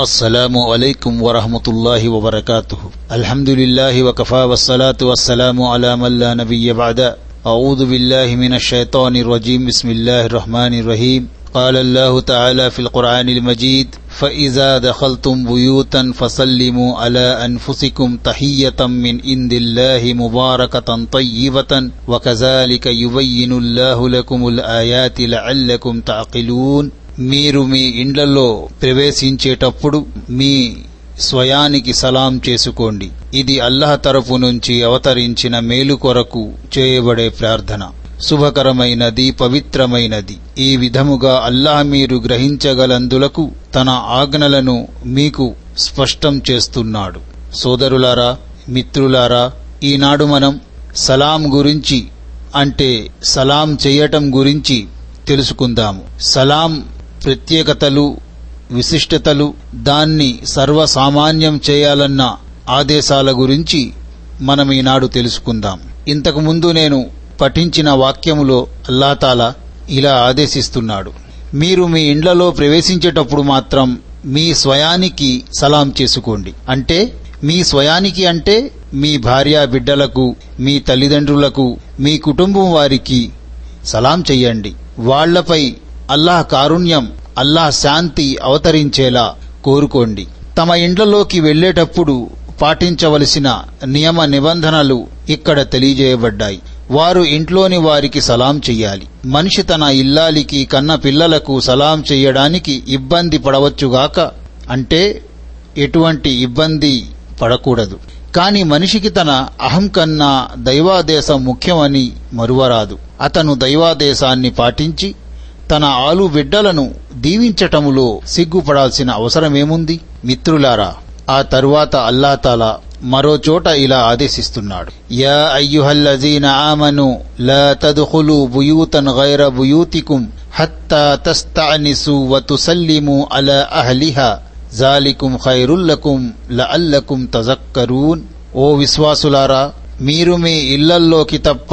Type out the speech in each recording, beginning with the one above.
السلام عليكم ورحمة الله وبركاته. الحمد لله وكفى والصلاة والسلام على من لا نبي بعد. أعوذ بالله من الشيطان الرجيم. بسم الله الرحمن الرحيم. قال الله تعالى في القرآن المجيد فإذا دخلتم بيوتا فسلموا على أنفسكم تحية من عند الله مباركة طيبة. وكذلك يبين الله لكم الآيات لعلكم تعقلون. మీరు మీ ఇండ్లలో ప్రవేశించేటప్పుడు మీ స్వయానికి సలాం చేసుకోండి. ఇది అల్లహ తరఫు నుంచి అవతరించిన మేలు కొరకు చేయబడే ప్రార్థన. శుభకరమైనది పవిత్రమైనది. ఈ విధముగా అల్లాహ్ మీరు గ్రహించగలందులకు తన ఆజ్ఞలను మీకు స్పష్టం చేస్తున్నాడు. సోదరులారా మిత్రులారా ఈనాడు మనం సలాం గురించి అంటే సలాం చేయటం గురించి తెలుసుకుందాము. సలాం ప్రత్యేకతలు విశిష్టతలు దాన్ని సర్వసామాన్యం చేయాలన్న ఆదేశాల గురించి మనం ఈనాడు తెలుసుకుందాం. ఇంతకుముందు నేను పఠించిన వాక్యములో అల్లాతాలా ఇలా ఆదేశిస్తున్నాడు. మీరు మీ ఇండ్లలో ప్రవేశించేటప్పుడు మాత్రం మీ స్వయానికి సలాం చేసుకోండి. అంటే మీ స్వయానికి అంటే మీ భార్య బిడ్డలకు మీ తల్లిదండ్రులకు మీ కుటుంబం వారికి సలాం చెయ్యండి వాళ్ళపై అల్లాహ్ కారుణ్యం అల్లాహ్ శాంతి అవతరించేలా కోరుకోండి. తమ ఇండ్లలోకి వెళ్ళేటప్పుడు పాటించవలసిన నియమ నిబంధనలు ఇక్కడ తెలియజేయబడ్డాయి. వారు ఇంట్లోని వారికి సలాం చెయ్యాలి. మనిషి తన ఇల్లాలికి కన్న పిల్లలకు సలాం చెయ్యడానికి ఇబ్బంది పడవచ్చుగాక అంటే ఎటువంటి ఇబ్బంది పడకూడదు. కాని మనిషికి తన అహం కన్నా దైవాదేశం ముఖ్యమని మరువరాదు. అతను దైవాదేశాన్ని పాటించి తన ఆలు బిడ్డలను దీవించటములో సిగ్గుపడాల్సిన అవసరమేముంది? మిత్రులారా ఆ తరువాత అల్లాతాలా మరో చోట ఇలా ఆదేశిస్తున్నాడు. యా అయ్యుహల్లజీన ఆమను లా తదుఖులు బుయూతన్ గైర బుయూతికుం హత్తా తస్తఅనిసు వ తుసల్లిము అలా అహ్లిహా జాలికుం ఖైరుల్లకుం లఅల్లకుం తజక్కరూన్. ఓ విశ్వాసులారా మీరు మీ ఇళ్ళల్లోకి తప్ప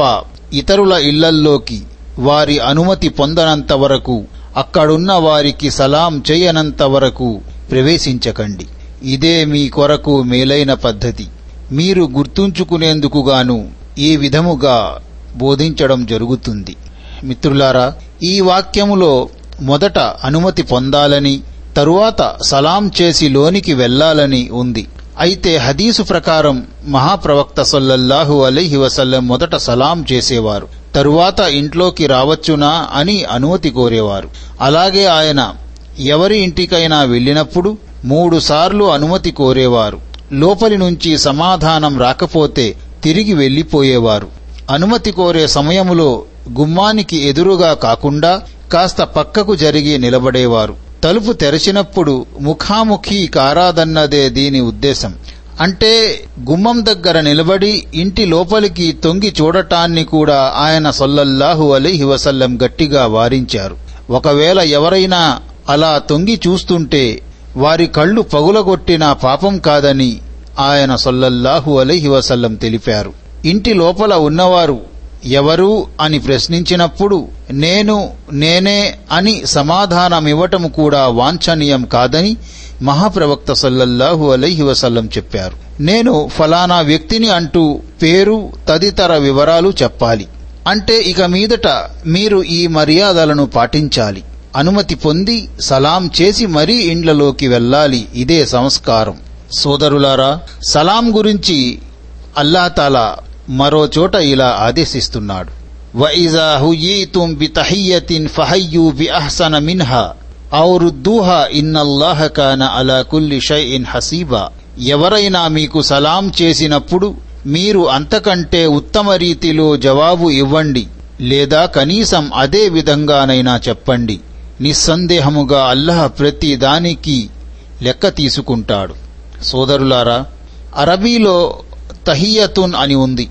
ఇతరుల ఇళ్ళల్లోకి వారి అనుమతి పొందనంత వరకు అక్కడున్న వారికి సలాం చేయనంత వరకు ప్రవేశించకండి. ఇదే మీ కొరకు మేలైన పద్ధతి. మీరు గుర్తుంచుకునేందుకుగాను ఈ విధముగా బోధించడం జరుగుతుంది. మిత్రులారా ఈ వాక్యములో మొదట అనుమతి పొందాలని తరువాత సలాం చేసి లోనికి వెళ్ళాలని ఉంది. అయితే హదీసు ప్రకారం మహాప్రవక్త సొల్లల్లాహు అలైహి వసల్లం మొదట సలాం చేసేవారు. తరువాత ఇంట్లోకి రావచ్చునా అని అనుమతి కోరేవారు. అలాగే ఆయన ఎవరి ఇంటికైనా వెళ్ళినప్పుడు మూడుసార్లు అనుమతి కోరేవారు. లోపలి నుంచి సమాధానం రాకపోతే తిరిగి వెళ్ళిపోయేవారు అనుమతి కోరే సమయములో గుమ్మానికి ఎదురుగా కాకుండా కాస్త పక్కకు జరిగి నిలబడేవారు. తలుపు తెరచినప్పుడు ముఖాముఖి కారాదన్నదే దీని ఉద్దేశం. అంటే గుమ్మం దగ్గర నిలబడి ఇంటి లోపలికి తొంగి చూడటాన్ని కూడా ఆయన సొల్లల్లాహు అలీహి వసల్లం గట్టిగా వారించారు. ఒకవేళ ఎవరైనా అలా తొంగి చూస్తుంటే వారి కళ్ళు పగులగొట్టిన పాపం కాదని ఆయన సొల్లల్లాహు అలీహి వసల్లం తెలిపారు. ఇంటి లోపల ఉన్నవారు ఎవరు అని ప్రశ్నించినప్పుడు నేను నేనే అని సమాధానమివ్వటం కూడా వాంఛనీయం కాదని మహాప్రవక్త సల్లల్లాహు అలైహి వసల్లం చెప్పారు. నేను ఫలానా వ్యక్తిని అంటూ పేరు తదితర వివరాలు చెప్పాలి. అంటే ఇక మీదట మీరు ఈ మర్యాదలను పాటించాలి. అనుమతి పొంది సలాం చేసి మరీ ఇండ్లలోకి వెళ్ళాలి. ఇదే సంస్కారం. సోదరులారా సలాం గురించి అల్లాతాలా మరో చోట ఇలా ఆదేశిస్తున్నాడు. వైజా హుయీతుం బితహియ్యతిన్ ఫహయ్యూ బి అహ్సన మిన్హా. ఔరుద్దూహా ఇన్నల్లాహ కాన అలా కుల్లి షైఇన్ హసీబా. ఎవరైనా మీకు సలాం చేసినప్పుడు మీరు అంతకంటే ఉత్తమ రీతిలో జవాబు ఇవ్వండి. లేదా కనీసం అదే విధంగానైనా చెప్పండి. నిస్సందేహముగా అల్లాహ్ ప్రతి దానికి లెక్క తీసుకుంటాడు. సోదరులారా అరబీలో తహియతున్ అని ఉంది.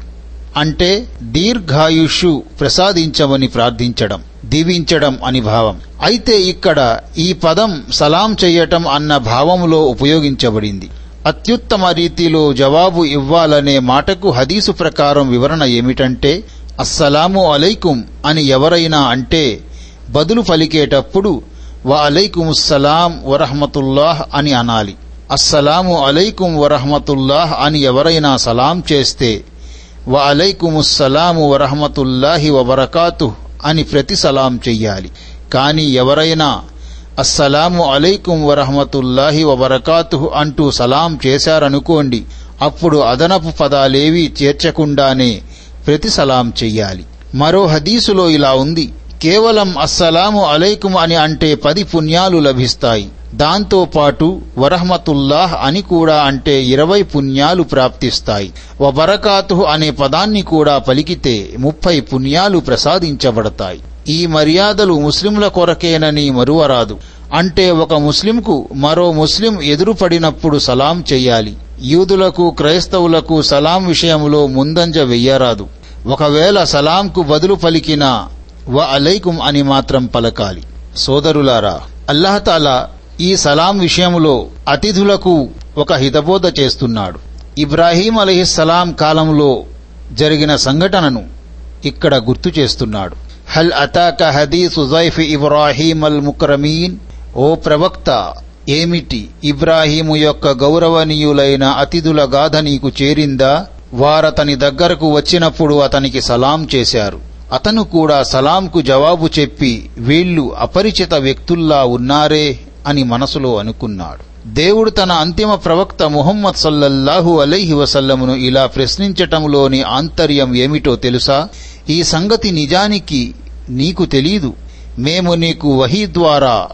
అంటే దీర్ఘాయుషు ప్రసాదించమని ప్రార్థించడం దీవించడం అని భావం. అయితే ఇక్కడ ఈ పదం సలాం చెయ్యటం అన్న భావములో ఉపయోగించబడింది. అత్యుత్తమ రీతిలో జవాబు ఇవ్వాలనే మాటకు హదీసు ప్రకారం వివరణ ఏమిటంటే అస్సలాము అలైకుం అని ఎవరైనా అంటే బదులు పలికేటప్పుడు వ అలైకుముస్సలాం వరహమతుల్లాహ్ అని అనాలి. అస్సలాము అలైకుం వరహమతుల్లాహ్ అని ఎవరైనా సలాం చేస్తే వ అలైకుముస్సలాము వరహమతుల్లాహి వబరకాతు అని ప్రతి సలాం చెయ్యాలి. కాని ఎవరైనా అస్సలాము అలైకుం వరహమతుల్లాహి వబరకాతు అంటూ సలాం చేశారనుకోండి అప్పుడు అదనపు పదాలేవీ చేర్చకుండానే ప్రతి సలాం చెయ్యాలి. మరో హదీసులో ఇలా ఉంది కేవలం అస్సలాము అలైకుం అని అంటే పది పుణ్యాలు లభిస్తాయి. దాంతోపాటు వరహమతుల్లాహ్ అని కూడా అంటే ఇరవై పుణ్యాలు ప్రాప్తిస్తాయి. వబరకాతు అనే పదాన్ని కూడా పలికితే ముప్పై పుణ్యాలు ప్రసాదించబడతాయి. ఈ మర్యాదలు ముస్లింల కొరకేనని మరువరాదు. అంటే ఒక ముస్లింకు మరో ముస్లిం ఎదురుపడినప్పుడు సలాం చెయ్యాలి యూదులకు క్రైస్తవులకు సలాం విషయంలో ముందంజ వెయ్యరాదు. ఒకవేళ సలాంకు బదులు పలికినా వ అలైకుం అని మాత్రం పలకాలి. సోదరులారా అల్లహతాలా ఈ సలాం విషయంలో అతిథులకు ఒక హితబోధ చేస్తున్నాడు. ఇబ్రాహీం అలహిస్సలాం కాలంలో జరిగిన సంఘటనను ఇక్కడ గుర్తు చేస్తున్నాడు. హల్ అతాక హదీసు జైఫ్ ఇబ్రాహీం అల్ ముక్రమీన్? ఓ ప్రవక్త ఏమిటి ఇబ్రాహీము యొక్క గౌరవనీయులైన అతిథుల గాథ నీకు చేరిందా? వారతని దగ్గరకు వచ్చినప్పుడు అతనికి సలాం చేశారు. అతను కూడా సలాంకు జవాబు చెప్పి వీళ్ళు అపరిచిత వ్యక్తుల్లా ఉన్నారే? అని మనసులో అనుకున్నాడు. దేవుడు తన అంతిమ ప్రవక్త ముహమ్మద్ సల్లల్లాహు అలైహి వసల్లమును ఇలా ప్రశ్నించటంలోని ఆంతర్యం ఏమిటో తెలుసా? ఈ సంగతి నిజానికి నీకు తెలీదు. మేము నీకు వహీ ద్వారా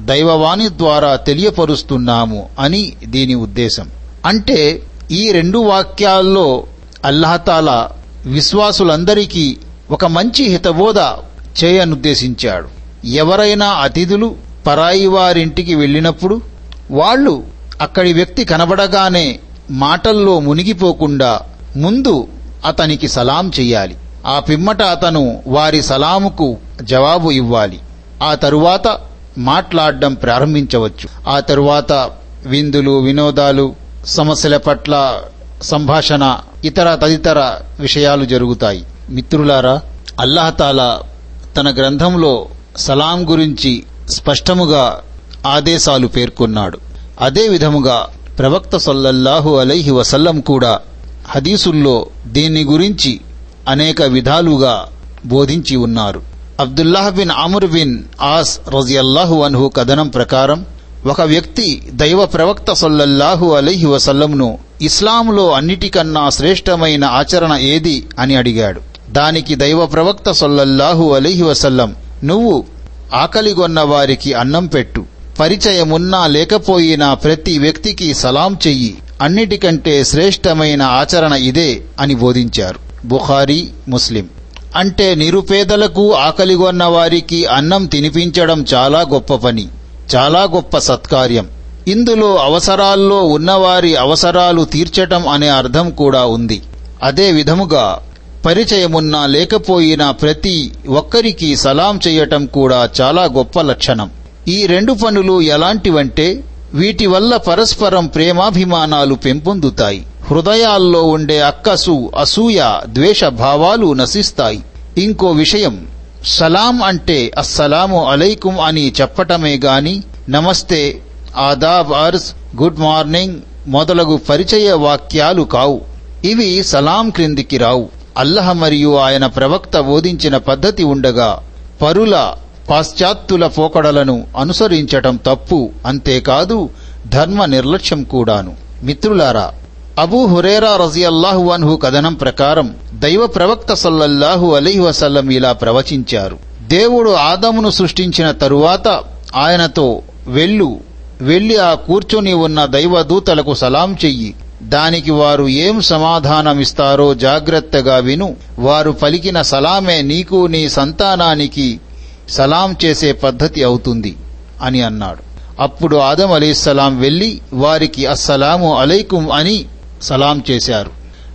దైవవాణి ద్వారా తెలియపరుస్తున్నాము అని దీని ఉద్దేశం. అంటే ఈ రెండు వాక్యాల్లో అల్లాహతాలా విశ్వాసులందరికీ ఒక మంచి హితబోధ చేయనుద్దేశించాడు. ఎవరైనా అతిథులు పరాయి వారింటికి వెళ్ళినప్పుడు వాళ్ళు అక్కడి వ్యక్తి కనబడగానే మాటల్లో మునిగిపోకుండా ముందు అతనికి సలాం చెయ్యాలి. ఆ పిమ్మట అతను వారి సలాముకు జవాబు ఇవ్వాలి. ఆ తరువాత మాట్లాడడం ప్రారంభించవచ్చు. ఆ తరువాత విందులు వినోదాలు సమస్యల పట్ల సంభాషణ ఇతర తదితర విషయాలు జరుగుతాయి. మిత్రులారా అల్లాహతాలా తన గ్రంథంలో సలాం గురించి స్పష్టముగా ఆదేశాలు పేర్కొన్నాడు. అదే విధముగా ప్రవక్త సొల్లల్లాహు అలైహి వసల్లం కూడా హదీసుల్లో దీని గురించి అనేక విధాలుగా బోధించి ఉన్నారు. Abdullah bin Amr bin Aas రజియల్లాహు అన్హు కథనం ప్రకారం ఒక వ్యక్తి దైవ ప్రవక్త సొల్లల్లాహు అలైహి వసల్లంను ఇస్లాంలో అన్నిటికన్నా శ్రేష్టమైన ఆచరణ ఏది అని అడిగాడు. దానికి దైవ ప్రవక్త సొల్లల్లాహు అలీహి వసల్లం నువ్వు ఆకలిగొన్న వారికి అన్నం పెట్టు. పరిచయమున్నా లేకపోయినా ప్రతి వ్యక్తికి సలాం చెయ్యి. అన్నిటికంటే శ్రేష్టమైన ఆచరణ ఇదే అని బోధించారు. బుఖారీ ముస్లిం. అంటే నిరుపేదలకు ఆకలిగొన్న వారికి అన్నం తినిపించడం చాలా గొప్ప పని చాలా గొప్ప సత్కార్యం. ఇందులో అవసరాల్లో ఉన్నవారి అవసరాలు తీర్చటం అనే అర్థం కూడా ఉంది. అదే విధముగా పరిచయమున్నా లేకపోయినా ప్రతి ఒక్కరికి సలాం చేయటం కూడా చాలా గొప్ప లక్షణం. ఈ రెండు పనులు ఎలాంటివంటే వీటి వల్ల పరస్పరం ప్రేమాభిమానాలు పెంపొందుతాయి. హృదయాల్లో ఉండే అక్కసు అసూయ ద్వేష భావాలు నశిస్తాయి. ఇంకో విషయం సలాం అంటే అస్సలాము అలైకుం అని చెప్పటమే గాని నమస్తే ఆదాబ్ అర్జ్ గుడ్ మార్నింగ్ మొదలగు పరిచయ వాక్యాలు కావు. ఇవి సలాం క్రిందికి రావు. అల్లహ మరియు ఆయన ప్రవక్త బోధించిన పద్ధతి ఉండగా పరుల పాశ్చాత్తుల పోకడలను అనుసరించటం తప్పు అంతేకాదు ధర్మ నిర్లక్ష్యం కూడాను. మిత్రులారా అబూ హురేరా రజియల్లాహు అన్హు కథనం ప్రకారం దైవ ప్రవక్త సల్లల్లాహు అలైహి వసల్లం ఇలా ప్రవచించారు. దేవుడు ఆదమును సృష్టించిన తరువాత ఆయనతో వెళ్ళు వెళ్ళి ఆ కూర్చొని ఉన్న దైవదూతలకు సలాం చెయ్యి. దానికి వారు ఏం సమాధానమిస్తారో జాగ్రత్తగా విను. వారు పలికిన సలామే నీకు నీ సంతానానికి సలాం చేసే పద్ధతి అవుతుంది అని అన్నాడు. అప్పుడు ఆదం అలీస్సలాం వెళ్ళి వారికి అస్సలాము అలైకుం అని సలాం చేశారు.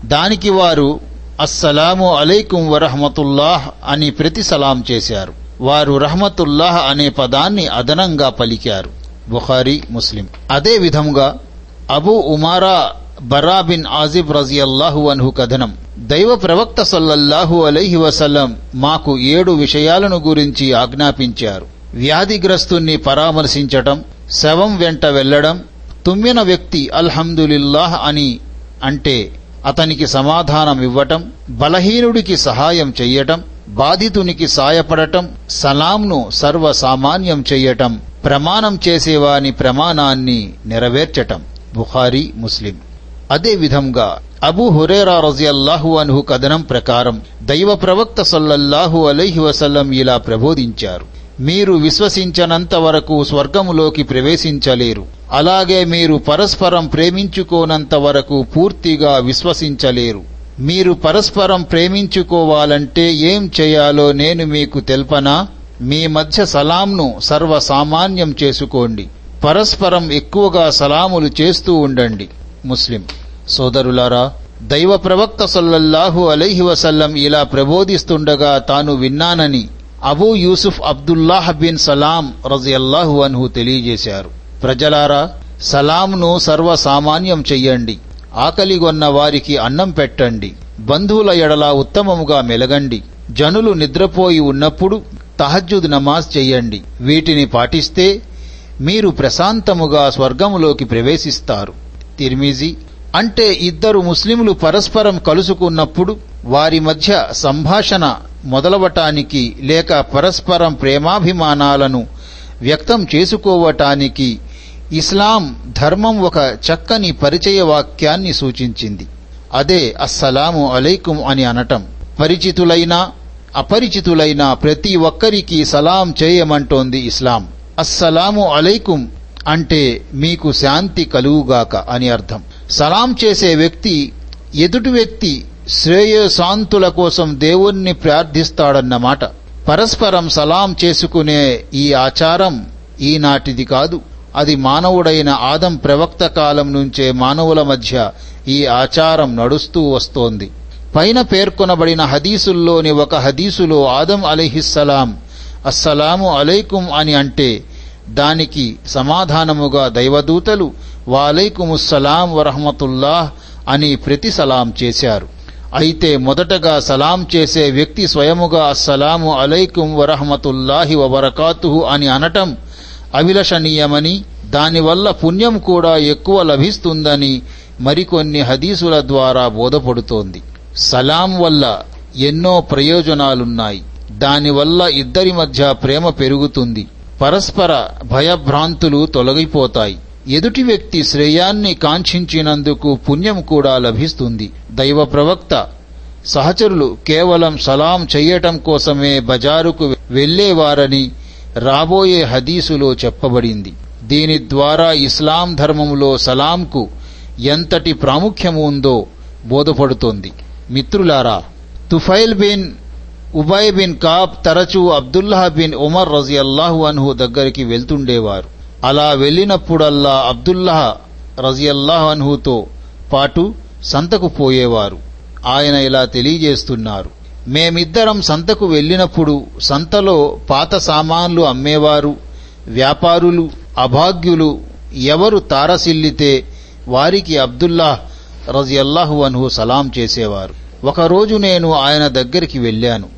దానికి వారు అస్సలాము అలైకుం వరహమతుల్లాహ్ అని ప్రతి సలాం చేశారు. వారు రహమతుల్లాహ్ అనే పదాన్ని అదనంగా పలికారు. బుఖారీ ముస్లిం. అదే విధముగా అబూ ఉమారా బరా బిన్ ఆజిబ్ రజియల్లాహు అన్హు కథనం. దైవ ప్రవక్త సల్లల్లాహు అలైహి వసల్లం మాకు ఏడు విషయాలను గురించి ఆజ్ఞాపించారు. వ్యాధిగ్రస్తుణ్ణి పరామర్శించటం శవం వెంట వెళ్ళడం తుమ్మిన వ్యక్తి అల్హందులిల్లాహ్ అని అంటే అతనికి సమాధానం ఇవ్వటం బలహీనుడికి సహాయం చెయ్యటం బాధితునికి సాయపడటం సలాంను సర్వసామాన్యం చెయ్యటం ప్రమాణం చేసేవాని ప్రమాణాన్ని నెరవేర్చటం. బుఖారీ ముస్లిం. అదే విధంగా అబూ హురేరా రజియల్లాహు అన్హు కథనం ప్రకారం దైవ ప్రవక్త సల్లల్లాహు అలైహి వసల్లం ఇలా ప్రబోధించారు. మీరు విశ్వసించనంత వరకు స్వర్గములోకి ప్రవేశించలేరు. అలాగే మీరు పరస్పరం ప్రేమించుకోనంత వరకు పూర్తిగా విశ్వసించలేరు. మీరు పరస్పరం ప్రేమించుకోవాలంటే ఏం చేయాలో నేను మీకు తెల్పనా? మీ మధ్య సలాంను సర్వసామాన్యం చేసుకోండి. పరస్పరం ఎక్కువగా సలాములు చేస్తూ ఉండండి. ముస్లిం సోదరులారా దైవ ప్రవక్త సల్లల్లాహు అలైహి వసల్లం ఇలా ప్రబోధిస్తుండగా తాను విన్నానని Abu Yusuf Abdullah bin Salam రజియల్లాహు అన్హు తెలియజేశారు. ప్రజలారా సలాంను సర్వసామాన్యం చెయ్యండి. ఆకలిగొన్న వారికి అన్నం పెట్టండి. బంధువుల ఎడల ఉత్తమముగా మెలగండి. జనులు నిద్రపోయి ఉన్నప్పుడు తహజ్జుద్ నమాజ్ చెయ్యండి. వీటిని పాటిస్తే మీరు ప్రశాంతముగా స్వర్గములోకి ప్రవేశిస్తారు. తిర్మిజీ అంటే ఇద్దరు ముస్లింలు పరస్పరం కలుసుకున్నప్పుడు వారి మధ్య సంభాషణ మొదలవటానికి లేక పరస్పరం ప్రేమాభిమానాలను వ్యక్తం చేసుకోవటానికి ఇస్లాం ధర్మం ఒక చక్కని పరిచయ వాక్యాన్ని సూచించింది. అదే అస్సలాము అలైకుం అని అనటం. పరిచితులైనా అపరిచితులైన ప్రతి ఒక్కరికి సలాం చేయమంటోంది ఇస్లాం. అస్సలాము అలైకుం అంటే మీకు శాంతి కలుగుగాక అని అర్థం. సలాం చేసే వ్యక్తి ఎదుటి వ్యక్తి శ్రేయశాంతుల కోసం దేవుణ్ణి ప్రార్థిస్తాడన్నమాట పరస్పరం సలాం చేసుకునే ఈ ఆచారం ఈనాటిది కాదు. అది మానవుడైన ఆదం ప్రవక్త కాలం నుంచే మానవుల మధ్య ఈ ఆచారం నడుస్తూ వస్తోంది. పైన పేర్కొనబడిన హదీసుల్లోని ఒక హదీసులో ఆదం అలీహిస్సలాం అస్సలాము అలైకుం అని అంటే దానికి సమాధానముగా దైవదూతలు వాలైకుముస్సలాం వరహమతుల్లాహ్ అని ప్రతి సలాం చేశారు. అయితే మొదటగా సలాం చేసే వ్యక్తి స్వయముగా అస్సలాము అలైకుం వరహమతుల్లాహి వబరకాతుహు అని అనటం అభిలషణీయమని దానివల్ల పుణ్యం కూడా ఎక్కువ లభిస్తుందని మరికొన్ని హదీసుల ద్వారా బోధపడుతోంది. సలాం వల్ల ఎన్నో ప్రయోజనాలున్నాయి. దానివల్ల ఇద్దరి మధ్య ప్రేమ పెరుగుతుంది. పరస్పర భయభ్రాంతులు తొలగిపోతాయి. ఎదుటి వ్యక్తి శ్రేయాన్ని కాంక్షించినందుకు పుణ్యం కూడా లభిస్తుంది. దైవ ప్రవక్త సహచరులు కేవలం సలాం చెయ్యటం కోసమే బజారుకు వెళ్ళేవారని రాబోయే హదీసులో చెప్పబడింది. దీని ద్వారా ఇస్లాం ధర్మంలో సలాంకు ఎంతటి ప్రాముఖ్యము ఉందో బోధపడుతోంది. మిత్రులారా Tufail bin Ubayy bin Kaab తరచూ అబ్దుల్లాహ్ బిన్ ఉమర్ రజియల్లాహు అన్హు దగ్గరికి వెళ్తుండేవారు. అలా వెళ్ళినప్పుడల్లా అబ్దుల్లాహ్ రజియల్లాహు అన్హుతో పాటు సంతకు పోయేవారు. ఆయన ఇలా తెలియజేస్తున్నారు. మేమిద్దరం సంతకు వెళ్ళినప్పుడు సంతలో పాత సామాన్లు అమ్మేవారు వ్యాపారులు అభాగ్యులు ఎవరు తారసిల్లితే వారికి అబ్దుల్లాహ్ రజియల్లాహు అన్హు సలాం చేసేవారు. ఒకరోజు నేను ఆయన దగ్గరికి వెళ్ళాను.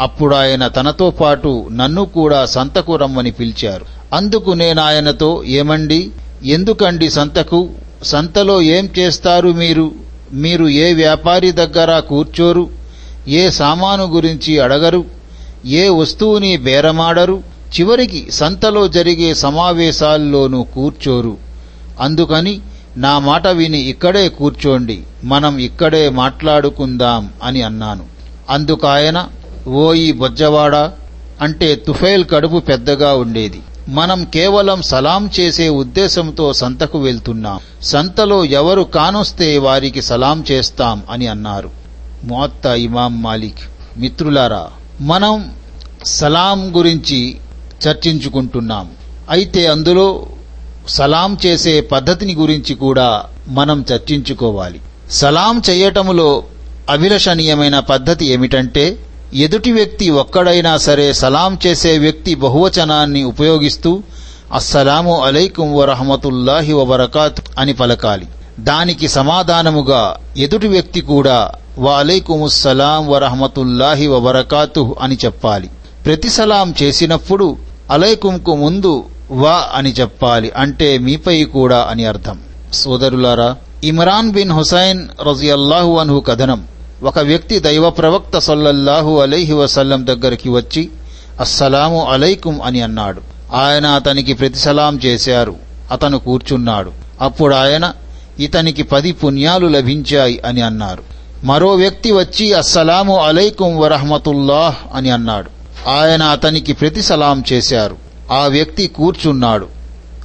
అప్పుడు ఆయన తనతో పాటు నన్ను కూడా సంతకు రమ్మని పిలిచారు. అందుకు నేను ఆయనతో ఏమండి? ఎందుకండి సంతకు? సంతలో ఏం చేస్తారు మీరు? మీరు ఏ వ్యాపారి దగ్గర కూర్చోరు? ఏ సామాను గురించి అడగరు? ఏ వస్తువుని బేరమాడరు? చివరికి సంతలో జరిగే సమావేశాల్లోనూ కూర్చోరు. అందుకని నా మాట విని ఇక్కడే కూర్చోండి. మనం ఇక్కడే మాట్లాడుకుందాం అని అన్నాను. అందుకాయన ఓయి బొజ్జవాడా అంటే తుఫైల్ కడుపు పెద్దగా ఉండేది. మనం కేవలం సలాం చేసే ఉద్దేశంతో సంతకు వెళ్తున్నాం. సంతలో ఎవరు కానొస్తే వారికి సలాం చేస్తాం అని అన్నారు. ముఅత్త ఇమాం మాలిక్ మిత్రులారా మనం సలాం గురించి చర్చించుకుంటున్నాం. అయితే అందులో సలాం చేసే పద్ధతిని గురించి కూడా మనం చర్చించుకోవాలి. సలాం చేయటములో అభిలషణీయమైన పద్ధతి ఏమిటంటే ఎదుటి వ్యక్తి ఒక్కడైనా సరే సలాం చేసే వ్యక్తి బహువచనాన్ని ఉపయోగిస్తూ అస్సలాము అలైకుం వరహమతుల్లాహి వబరకాత్ అని పలకాలి. దానికి సమాధానముగా ఎదుటి వ్యక్తి కూడా వాలైకుముస్సలాం వరహమతుల్లాహి వబరకాతు అని చెప్పాలి. ప్రతి సలాం చేసినప్పుడు అలైకుంకు ముందు వా అని చెప్పాలి. అంటే మీపై కూడా అని అర్థం. సోదరులారా ఇమ్రాన్ బిన్ హుసైన్ రజియల్లాహు అన్హు కథనం. ఒక వ్యక్తి దైవ ప్రవక్త సల్లల్లాహు అలైహి వసల్లం దగ్గరికి వచ్చి అస్సలాము అలైకుం అని అన్నాడు. ఆయన అతనికి ప్రతిసలాం చేశారు. అతను కూర్చున్నాడు. అప్పుడు ఆయన ఇతనికి పది పుణ్యాలు లభించాయి అని అన్నారు. మరో వ్యక్తి వచ్చి అస్సలాము అలైకుం వరహమతుల్లాహ్ అని అన్నాడు. ఆయన అతనికి ప్రతిసలాం చేశారు. ఆ వ్యక్తి కూర్చున్నాడు.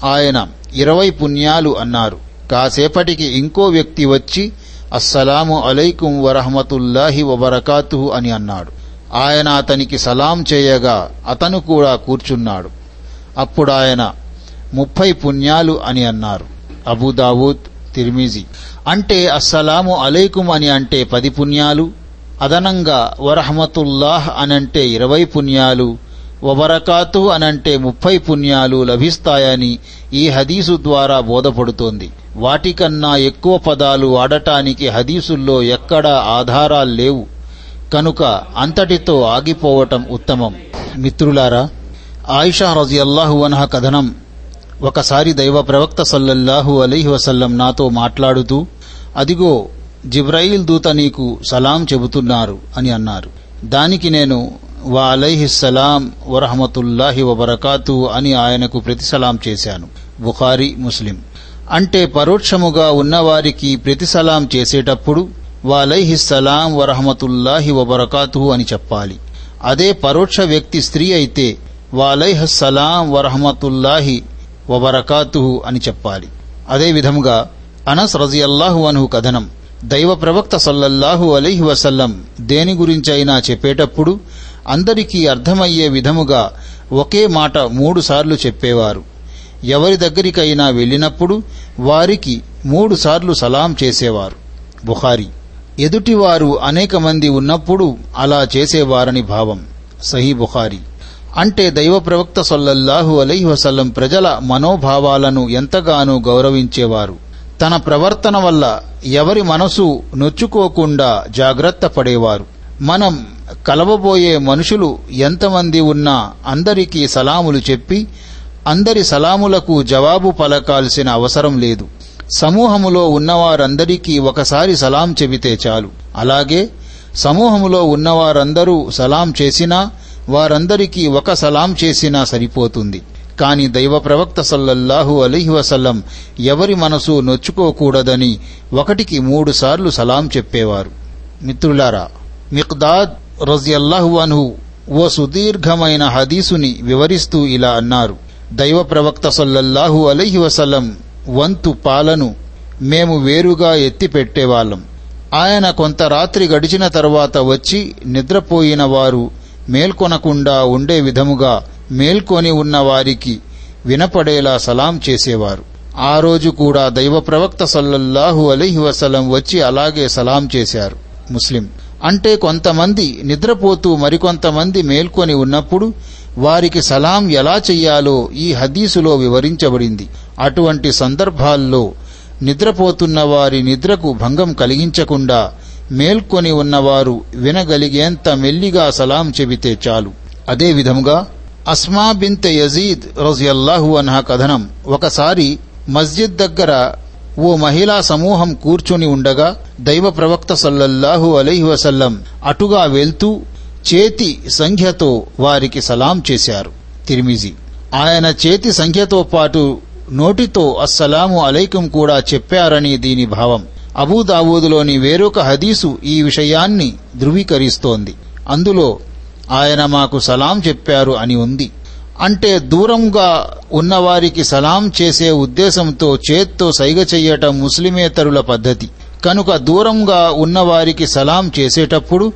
ఆయన ఇరవై పుణ్యాలు అన్నారు. కాసేపటికి ఇంకో వ్యక్తి వచ్చి అస్సలాము అలైకుం వరహమతుల్లాహి వబరకాతు అని అన్నాడు. ఆయన అతనికి సలాం చేయగా అతను కూడా కూర్చున్నాడు. అప్పుడు ఆయన ముప్పై పుణ్యాలు అని అన్నారు. అబూదావూద్ తిర్మిజీ. అంటే అస్సలాము అలైకుం అని అంటే పది పుణ్యాలు అదనంగా వరహమతుల్లాహ్ అనంటే ఇరవై పుణ్యాలు వబరకాతు అనంటే ముప్పై పుణ్యాలు లభిస్తాయని ఈ హదీసు ద్వారా బోధపడుతోంది. వాటికన్నా ఎక్కువ పదాలు వాడటానికి హదీసుల్లో ఎక్కడా ఆధారాలు లేవు. కనుక అంతటితో ఆగిపోవటం ఉత్తమం. మిత్రులారా ఆయిషా రజియల్లాహు అన్హ కథనం ఒకసారి దైవ ప్రవక్త సల్లల్లాహు అలీహి వసల్లం నాతో మాట్లాడుతూ అదిగో జిబ్రాయిల్ దూత నీకు సలాం చెబుతున్నారు అని అన్నారు. దానికి నేను వాలైహిస్సలాం వరహమతుల్లాహి వబరకాతు అని ఆయనకు ప్రతిసలాం చేశాను. బుఖారి ముస్లిం. అంటే పరోక్షముగా ఉన్నవారికి ప్రతిసలాం చేసేటప్పుడు వాలైహిస్సలాం వరహమతుల్లాహి వబరకాతు అని చెప్పాలి. అదే పరోక్ష వ్యక్తి స్త్రీ అయితే వాలైహస్సలాం వరహమతుల్లాహి వబరకాతు అని చెప్పాలి. అదే విధముగా అనస్ రజియల్లాహు అనుహు కథనం దైవ ప్రవక్త సల్లల్లాహు అలైహి వసల్లం దేని గురించైనా చెప్పేటప్పుడు అందరికీ అర్థమయ్యే విధముగా ఒకే మాట మూడుసార్లు చెప్పేవారు. ఎవరి దగ్గరికైనా వెళ్ళినప్పుడు వారికి మూడుసార్లు సలాం చేసేవారు. బుఖారి. ఎదుటివారు అనేక మంది ఉన్నప్పుడు అలా చేసేవారని భావం. సహీ బుఖారి. అంటే దైవ ప్రవక్త సల్లల్లాహు అలైహి వసల్లం ప్రజల మనోభావాలను ఎంతగానో గౌరవించేవారు. తన ప్రవర్తన వల్ల ఎవరి మనసు నొచ్చుకోకుండా జాగ్రత్త పడేవారు. మనం కలవబోయే మనుషులు ఎంతమంది ఉన్నా అందరికీ సలాములు చెప్పి అందరి సలాములకు జవాబు పలకాల్సిన అవసరం లేదు. సమూహములో ఉన్నవారందరికీ ఒకసారి సలాం చెబితే చాలు. అలాగే సమూహములో ఉన్నవారందరూ సలాం చేసినా వారందరికీ ఒక సలాం చేసినా సరిపోతుంది. కాని దైవ ప్రవక్త సల్లల్లాహు అలీహి వసల్లం ఎవరి మనసు నొచ్చుకోకూడదని ఒకటికి మూడుసార్లు సలాం చెప్పేవారు. మిత్రులారా మిక్దాద్ రజియల్లాహు అన్హు ఓ సుదీర్ఘమైన హదీసుని వివరిస్తూ ఇలా అన్నారు. దైవ ప్రవక్త సల్లల్లాహు అలైహి వంతు పాలను మేము వేరుగా ఎత్తిపెట్టేవాళ్ళం ఆయన కొంత రాత్రి గడిచిన తరువాత వచ్చి నిద్రపోయిన వారు మేల్కొనకుండా ఉండే విధముగా మేల్కొని ఉన్న వారికి వినపడేలా సలాం చేసేవారు. ఆ రోజు కూడా దైవ ప్రవక్త సల్లల్లాహు అలీహి వసలం వచ్చి అలాగే సలాం చేశారు. ముస్లిం అంటే కొంతమంది నిద్రపోతూ మరికొంతమంది మేల్కొని ఉన్నప్పుడు వారికి సలాం ఎలా చెయ్యాలో ఈ హదీసులో వివరించబడింది. అటువంటి సందర్భాల్లో నిద్రపోతున్న వారి నిద్రకు భంగం కలిగించకుండా మేల్కొని ఉన్నవారు వినగలిగేంత మెల్లిగా సలాం చెబితే చాలు. అదే విధముగా అస్మా బింత్ యజీద్ రజియల్లాహు అన్హా కథనం. ఒకసారి మస్జిద్ దగ్గర ఓ మహిళా సమూహం కూర్చుని ఉండగా దైవ ప్రవక్త సల్లల్లాహు అలైహి వసల్లం అటుగా వెళ్తూ చేతి సంఖ్యతో వారికి సలాం చేశారు. తిరిమిజి. ఆయన చేతి సంఖ్యతో పాటు నోటితో అస్సలాము అలైకుం కూడా చెప్పారని దీని భావం. అబూదావూదులోని వేరొక హదీసు ఈ విషయాన్ని ధృవీకరిస్తోంది. అందులో ఆయన మాకు సలాం చెప్పారు అని ఉంది. అంటే దూరంగా ఉన్నవారికి సలాం చేసే ఉద్దేశంతో చేత్తో సైగ చెయ్యటం ముస్లిమేతరుల పద్ధతి. కనుక దూరంగా ఉన్నవారికి సలాం చేసేటప్పుడు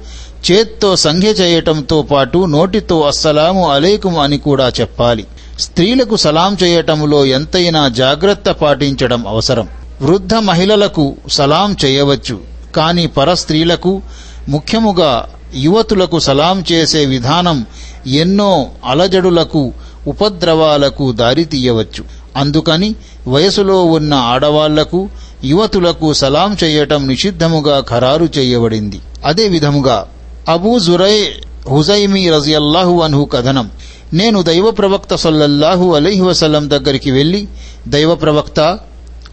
చేత్తో సంఖ్య చేయటంతో పాటు నోటితో అస్సలాము అలైకుం అని కూడా చెప్పాలి. స్త్రీలకు సలాం చేయటంలో ఎంతైనా జాగ్రత్త పాటించడం అవసరం. వృద్ధ మహిళలకు సలాం చేయవచ్చు. కాని పరస్త్రీలకు ముఖ్యముగా యువతులకు సలాం చేసే విధానం ఎన్నో అలజడులకు ఉపద్రవాలకు దారితీయవచ్చు అందుకని వయసులో ఉన్న ఆడవాళ్ళకు యువతులకు సలాం చేయటం నిషిద్ధముగా ఖరారు చేయబడింది. అదే విధముగా అబూ జురై హుజైమీ రజియల్లాహు అన్హు కథనం. నేను దైవ ప్రవక్త సల్లల్లాహు అలైహి వసల్లం దగ్గరికి వెళ్ళి దైవ ప్రవక్త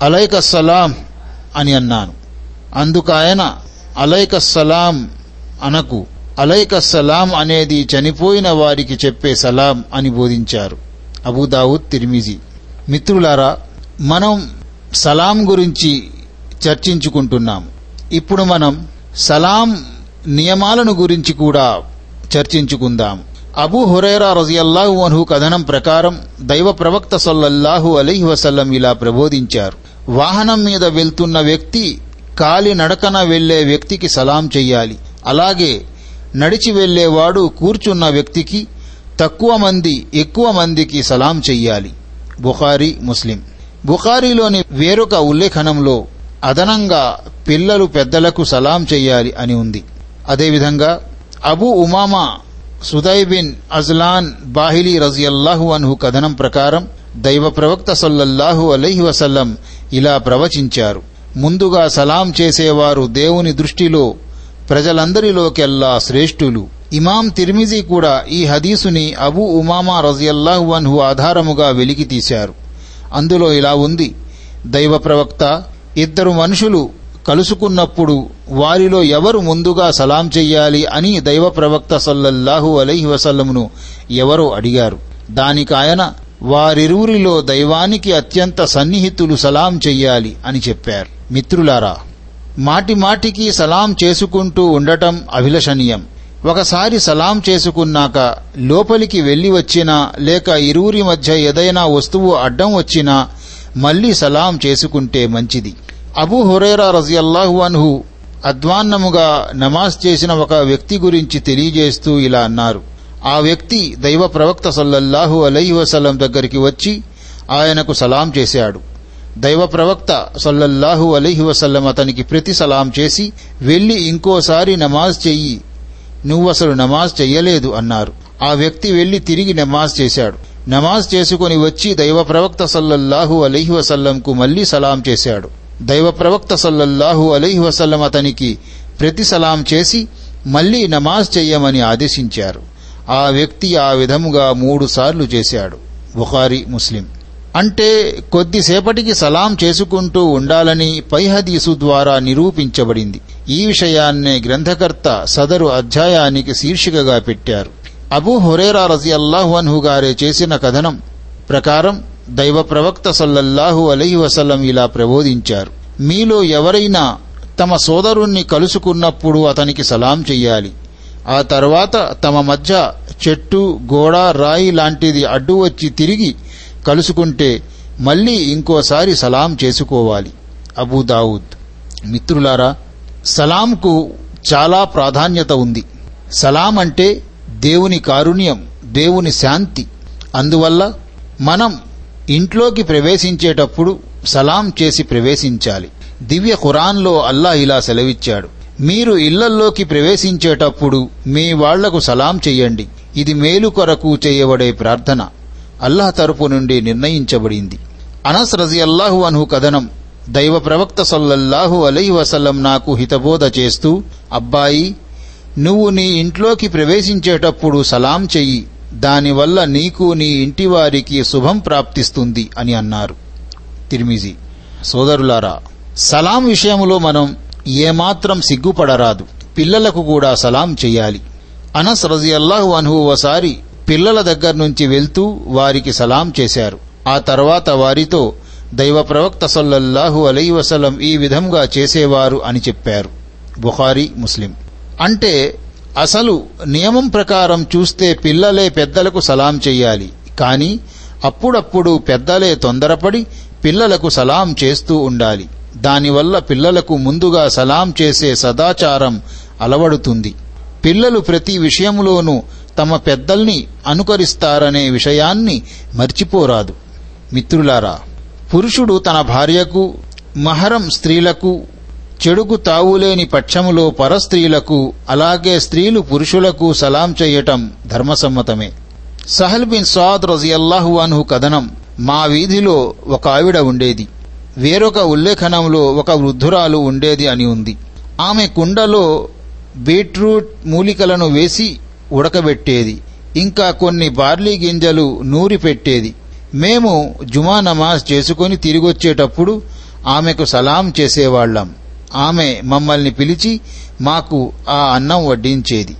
అలైకస్సలాం అని అన్నాను. అందుకు ఆయన అనకు. అలైక సలాం అనేది చనిపోయిన వారికి చెప్పే సలాం అని బోధించారు. అబూదావుద్ తిరిమిజీ. మిత్రులారా మనం సలాం గురించి చర్చించుకుంటున్నాం. ఇప్పుడు మనం సలాం నియమాలను గురించి కూడా చర్చించుకుందాం. అబూ హురైరా రజియల్లాహు అన్హు కథనం ప్రకారం దైవ ప్రవక్త సల్లల్లాహు అలైహి వసల్లం ఇలా ప్రబోధించారు. వాహనం మీద వెళ్తున్న వ్యక్తి కాలి నడకన వెళ్ళే వ్యక్తికి సలాం చెయ్యాలి. అలాగే నడిచి వెళ్ళేవాడు కూర్చున్న వ్యక్తికి తక్కువ మంది ఎక్కువ మందికి సలాం చెయ్యాలి. బుఖారీ ముస్లిం. బుఖారీలోని వేరొక ఉల్లేఖనంలో అదనంగా పిల్లలు పెద్దలకు సలాం చెయ్యాలి అని ఉంది. అదేవిధంగా అబూ ఉమామా సుదైబిన్ అజ్లాన్ బాహిలీ రజియల్లాహు అన్హు కథనం ప్రకారం దైవ ప్రవక్త సల్లల్లాహు అలైహి వసల్లం ఇలా ప్రవచించారు. ముందుగా సలాం చేసేవారు దేవుని దృష్టిలో ప్రజలందరిలోకెల్లా శ్రేష్ఠులు. ఇమాం తిర్మిజీ కూడా ఈ హదీసుని అబూ ఉమామా రజియల్లాహు అన్హు ఆధారముగా వెలికి తీశారు అందులో ఇలా ఉంది. దైవ ప్రవక్త ఇద్దరు మనుషులు కలుసుకున్నప్పుడు వారిలో ఎవరు ముందుగా సలాం చెయ్యాలి అని దైవ ప్రవక్త సల్లల్లాహు అలైహి వసల్లమును ఎవరో అడిగారు. దానికాయన వారిరువురిలో దైవానికి అత్యంత సన్నిహితులు సలాం చెయ్యాలి అని చెప్పారు. మిత్రులారా మాటి మాటికి సలాం చేసుకుంటూ ఉండటం అభిలషణీయం. ఒకసారి సలాం చేసుకున్నాక లోపలికి వెళ్ళి వచ్చినా లేక ఇరువురి మధ్య ఏదైనా వస్తువు అడ్డం వచ్చినా మళ్ళీ సలాం చేసుకుంటే మంచిది. అబూ హురైరా రజియల్లాహు అన్హు అధ్వాన్నముగా నమాజ్ చేసిన ఒక వ్యక్తి గురించి తెలియజేస్తూ ఇలా అన్నారు. ఆ వ్యక్తి దైవ ప్రవక్త సల్లల్లాహు అలై వసలం దగ్గరికి వచ్చి ఆయనకు సలాం చేశాడు. దైవ ప్రవక్త సల్లల్లాహు అలీహి వసల్లం అతనికి ప్రతి సలాం చేసి వెళ్ళి ఇంకోసారి నమాజ్ చెయ్యి. నువ్వసలు నమాజ్ చెయ్యలేదు అన్నారు. ఆ వ్యక్తి వెళ్ళి తిరిగి నమాజ్ చేశాడు. నమాజ్ చేసుకుని వచ్చి దైవ ప్రవక్త సల్లల్లాహు అలీహి వసల్లంకు మళ్ళీ సలాం చేశాడు. దైవ ప్రవక్త సల్లల్లాహు అలీహి వసల్లం అతనికి ప్రతి సలాం చేసి మళ్ళీ నమాజ్ చెయ్యమని ఆదేశించారు. ఆ వ్యక్తి ఆ విధముగా మూడు సార్లు చేశాడు. బుఖారీ ముస్లిం. అంటే కొద్దిసేపటికి సలాం చేసుకుంటూ ఉండాలని పై హదీసు ద్వారా నిరూపించబడింది. ఈ విషయాన్నే గ్రంథకర్త సదరు అధ్యాయానికి శీర్షికగా పెట్టారు. అబూ హురేరా రజి అల్లాహు గారే చేసిన కథనం ప్రకారం దైవ ప్రవక్త సల్లల్లాహు అలహి వసల్లం ఇలా ప్రబోధించారు. మీలో ఎవరైనా తమ సోదరుణ్ణి కలుసుకున్నప్పుడు అతనికి సలాం చెయ్యాలి. ఆ తర్వాత తమ మధ్య చెట్టు గోడ రాయి లాంటిది అడ్డు వచ్చి తిరిగి కలుసుకుంటే మళ్ళీ ఇంకోసారి సలాం చేసుకోవాలి. అబూదావుద్ మిత్రులారా సలాంకు చాలా ప్రాధాన్యత ఉంది. సలాం అంటే దేవుని కారుణ్యం దేవుని శాంతి. అందువల్ల మనం ఇంట్లోకి ప్రవేశించేటప్పుడు సలాం చేసి ప్రవేశించాలి. దివ్య ఖురాన్లో అల్లా ఇలా సెలవిచ్చాడు. మీరు ఇళ్ళల్లోకి ప్రవేశించేటప్పుడు మీ వాళ్ళకు సలాం చెయ్యండి ఇది మేలు కొరకు చేయబడే ప్రార్థన. అల్లాహ్ తరపు నుండి నిర్ణయించబడింది. అనస్ రజి అల్లాహు అన్హు కథనం దైవ ప్రవక్త సల్లల్లాహు అలై వసల్లం నాకు హితబోధ చేస్తూ అబ్బాయి నువ్వు నీ ఇంట్లోకి ప్రవేశించేటప్పుడు సలాం చెయ్యి దానివల్ల నీకు నీ ఇంటివారికి శుభం ప్రాప్తిస్తుంది అని అన్నారు. తిరిమిజి సోదరులారా సలాం విషయంలో మనం ఏమాత్రం సిగ్గుపడరాదు. పిల్లలకు కూడా సలాం చెయ్యాలి. అనస్ రజియల్లాహు అన్హు ఓసారి పిల్లల దగ్గర నుంచి వెళ్తూ వారికి సలాం చేశారు. ఆ తర్వాత వారితో దైవ ప్రవక్త సల్లల్లాహు అలై వసలం ఈ విధంగా చేసేవారు అని చెప్పారు. బుఖారీ ముస్లిం. అంటే అసలు నియమం ప్రకారం చూస్తే పిల్లలే పెద్దలకు సలాం చెయ్యాలి కానీ అప్పుడప్పుడు పెద్దలే తొందరపడి పిల్లలకు సలాం చేస్తూ ఉండాలి. దానివల్ల పిల్లలకు ముందుగా సలాం చేసే సదాచారం అలవడుతుంది. పిల్లలు ప్రతి విషయంలోనూ తమ పెద్దల్ని అనుకరిస్తారనే విషయాన్ని మర్చిపోరాదు. మిత్రులారా పురుషుడు తన భార్యకు మహరం స్త్రీలకు చెడుకు తావులేని పక్షములో పరస్త్రీలకు అలాగే స్త్రీలు పురుషులకు సలాం చేయటం ధర్మసమ్మతమే. సహల్ బిన్ సాద్ రజియల్లాహు అన్హు కథనం మా వీధిలో ఒక ఆవిడ ఉండేది. వేరొక ఉల్లేఖనంలో ఒక వృద్ధురాలు ఉండేది అని ఉంది. ఆమె కుండలో బీట్రూట్ మూలికలను వేసి ఉడకబెట్టేది. ఇంకా కొన్ని బార్లీ గింజలు నూరి పెట్టేది మేము జుమా నమాజ్ చేసుకుని తిరిగొచ్చేటప్పుడు ఆమెకు సలాం చేసేవాళ్ళం ఆమె మమ్మల్ని పిలిచి మాకు ఆ అన్నం వడ్డించేది.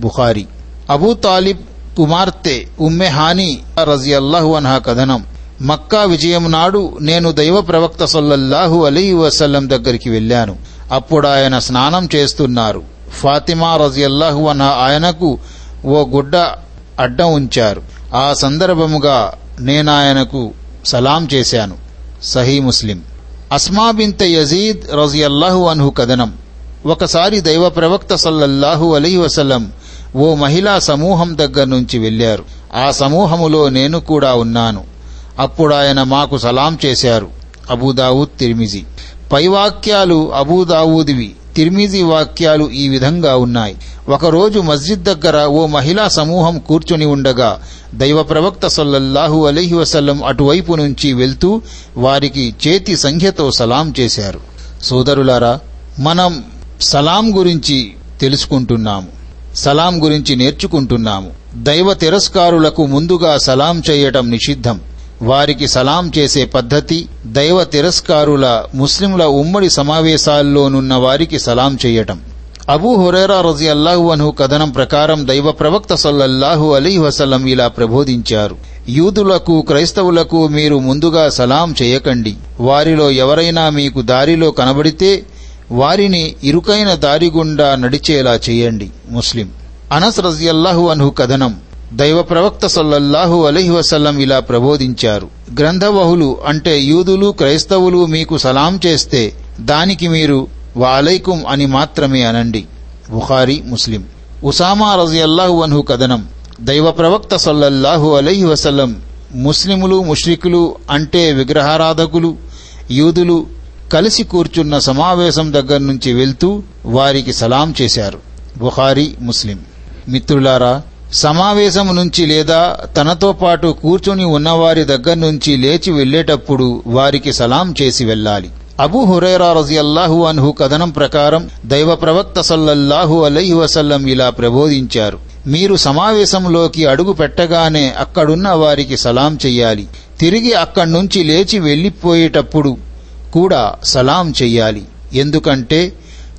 బుఖారి. అబూ తాలిబ్ కుమార్తె ఉమ్మె హాని రజియల్లాహు అన్హా కథనం. మక్కా విజయం నాడు నేను దైవ ప్రవక్త సల్లల్లాహు అలీ వసల్లం దగ్గరికి వెళ్ళాను. అప్పుడు ఆయన స్నానం చేస్తున్నారు. ఫాతిమా రజియల్లాహు అన్న ఆయనకు ఓ గుడ్డ అడ్డం ఉంచారు. ఆ సందర్భముగా నేనాయనకు సలాం చేశాను. సహీ ముస్లిం. అస్మా బింత యజీద్ రజియల్లాహు అన్హు కథనం. ఒకసారి దైవ ప్రవక్త సల్లల్లాహు అలీ వసలం ఓ మహిళా సమూహం దగ్గర నుంచి వెళ్ళారు ఆ సమూహములో నేను కూడా ఉన్నాను. అప్పుడు ఆయన మాకు సలాం చేశారు. అబూదావూద్ తిరిమిజి. పైవాక్యాలు అబూదావుదివి తిర్మిజీ వాక్యాలు ఈ విధంగా ఉన్నాయి. ఒకరోజు మస్జిద్ దగ్గర ఓ మహిళా సమూహం కూర్చుని ఉండగా దైవ ప్రవక్త సల్లల్లాహు అలీహి వసల్లం అటువైపు నుంచి వెళ్తూ వారికి చేతి సంఖ్యతో సలాం చేశారు. సోదరులారా మనం సలాం గురించి తెలుసుకుంటున్నాము. సలాం గురించి నేర్చుకుంటున్నాము. దైవ తిరస్కారులకు ముందుగా సలాం చేయటం నిషిద్ధం. వారికి సలాం చేసే పద్ధతి దైవ తిరస్కారుల ముస్లింల ఉమ్మడి సమావేశాల్లోనున్న వారికి సలాం చేయటం. అబూ హురేరా రజి అల్లాహు అన్హు కథనం ప్రకారం దైవ ప్రవక్త సల్లల్లాహు అలీ వసల్లం ఇలా ప్రబోధించారు. యూదులకు క్రైస్తవులకు మీరు ముందుగా సలాం చేయకండి. వారిలో ఎవరైనా మీకు దారిలో కనబడితే వారిని ఇరుకైన దారి గుండా నడిచేలా చేయండి. ముస్లిం. అనస్ రజియల్లాహు అన్హు కథనం దైవ ప్రవక్త సల్లల్లాహు అలహి వసల్లం ఇలా ప్రబోధించారు. గ్రంథవహులు అంటే యూదులు క్రైస్తవులు మీకు సలాం చేస్తే దానికి మీరు వాలైకుం అని మాత్రమే అనండి. బుఖారి ముస్లిం. ఉసామా రజియల్లాహు అన్హు కథనం. దైవ ప్రవక్త సల్లల్లాహు అలహి వసల్లం ముస్లిములు ముష్రికులు అంటే విగ్రహారాధకులు యూదులు కలిసి కూర్చున్న సమావేశం దగ్గర నుంచి వెళ్తూ వారికి సలాం చేశారు. బుఖారి ముస్లిం. మిత్రులారా సమావేశం నుంచి లేదా తనతో పాటు కూర్చుని ఉన్నవారి దగ్గర నుంచి లేచి వెళ్ళేటప్పుడు వారికి సలాం చేసి వెళ్ళాలి. అబూ హురైరా రజియల్లాహు అన్హు కథనం ప్రకారం దైవ ప్రవక్త సల్లల్లాహు అలైహి వసల్లం ఇలా ప్రబోధించారు. మీరు సమావేశంలోకి అడుగు పెట్టగానే అక్కడున్న వారికి సలాం చెయ్యాలి. తిరిగి అక్కడి నుంచి లేచి వెళ్ళిపోయేటప్పుడు కూడా సలాం చెయ్యాలి. ఎందుకంటే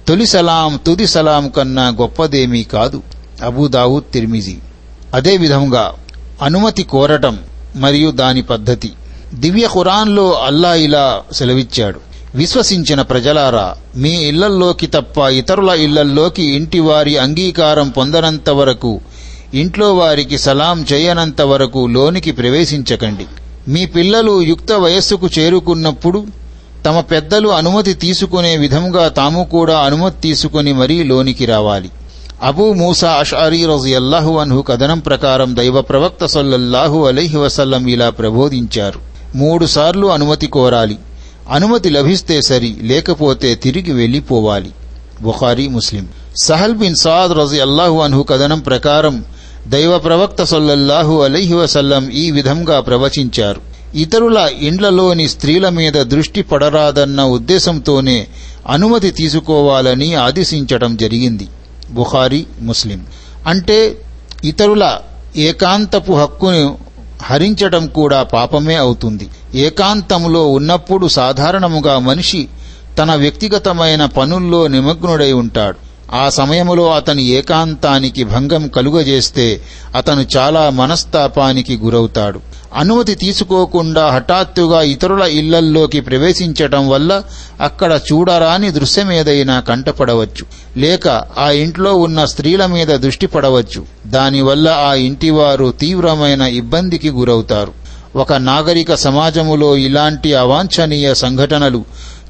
తొలి సలాం తుది సలాం కన్నా గొప్పదేమీ కాదు. అబూదావుద్ తిర్మిజీ. అదేవిధంగా అనుమతి కోరటం మరియు దాని పద్ధతి. దివ్య ఖురాన్లో అల్లా ఇలా సెలవిచ్చాడు. విశ్వసించిన ప్రజలారా మీ ఇళ్ళల్లోకి తప్ప ఇతరుల ఇళ్ళల్లోకి ఇంటి వారి అంగీకారం పొందనంత వరకు ఇంట్లో వారికి సలాం చేయనంత వరకు లోనికి ప్రవేశించకండి. మీ పిల్లలు యుక్త వయస్సుకు చేరుకున్నప్పుడు తమ పెద్దలు అనుమతి తీసుకునే విధంగా తాము కూడా అనుమతి తీసుకుని మరీ లోనికి రావాలి. అబూ మూసా అషారీ రజియల్లాహు అన్హు కథనం ప్రకారం దైవ ప్రవక్త సల్లల్లాహు అలైహి వసల్లం ఇలా ప్రబోధించారు. మూడుసార్లు అనుమతి కోరాలి. అనుమతి లభిస్తే సరి లేకపోతే తిరిగి వెళ్ళిపోవాలి Bukhari Muslim. Sahl bin Saad రజి అల్లాహు అన్హు కథనం ప్రకారం దైవ ప్రవక్త సల్లల్లాహు అలైహి వసల్లం ఈ విధంగా ప్రవచించారు. ఇతరుల ఇండ్లలోని స్త్రీల మీద దృష్టి పడరాదన్న ఉద్దేశంతోనే అనుమతి తీసుకోవాలని ఆదేశించటం జరిగింది. బుఖారీ ముస్లిం. అంటే ఇతరుల ఏకాంతపు హక్కును హరించటం కూడా పాపమే అవుతుంది. ఏకాంతములో ఉన్నప్పుడు సాధారణముగా మనిషి తన వ్యక్తిగతమైన పనుల్లో నిమగ్నుడై ఉంటాడు. ఆ సమయములో అతని ఏకాంతానికి భంగం కలుగజేస్తే అతను చాలా మనస్తాపానికి గురవుతాడు. అనుమతి తీసుకోకుండా హఠాత్తుగా ఇతరుల ఇళ్ళల్లోకి ప్రవేశించటం వల్ల అక్కడ చూడరాని దృశ్యమేదైనా కంటపడవచ్చు. లేక ఆ ఇంట్లో ఉన్న స్త్రీల మీద దృష్టి పడవచ్చు. దానివల్ల ఆ ఇంటివారు తీవ్రమైన ఇబ్బందికి గురవుతారు. ఒక నాగరిక సమాజములో ఇలాంటి అవాంఛనీయ సంఘటనలు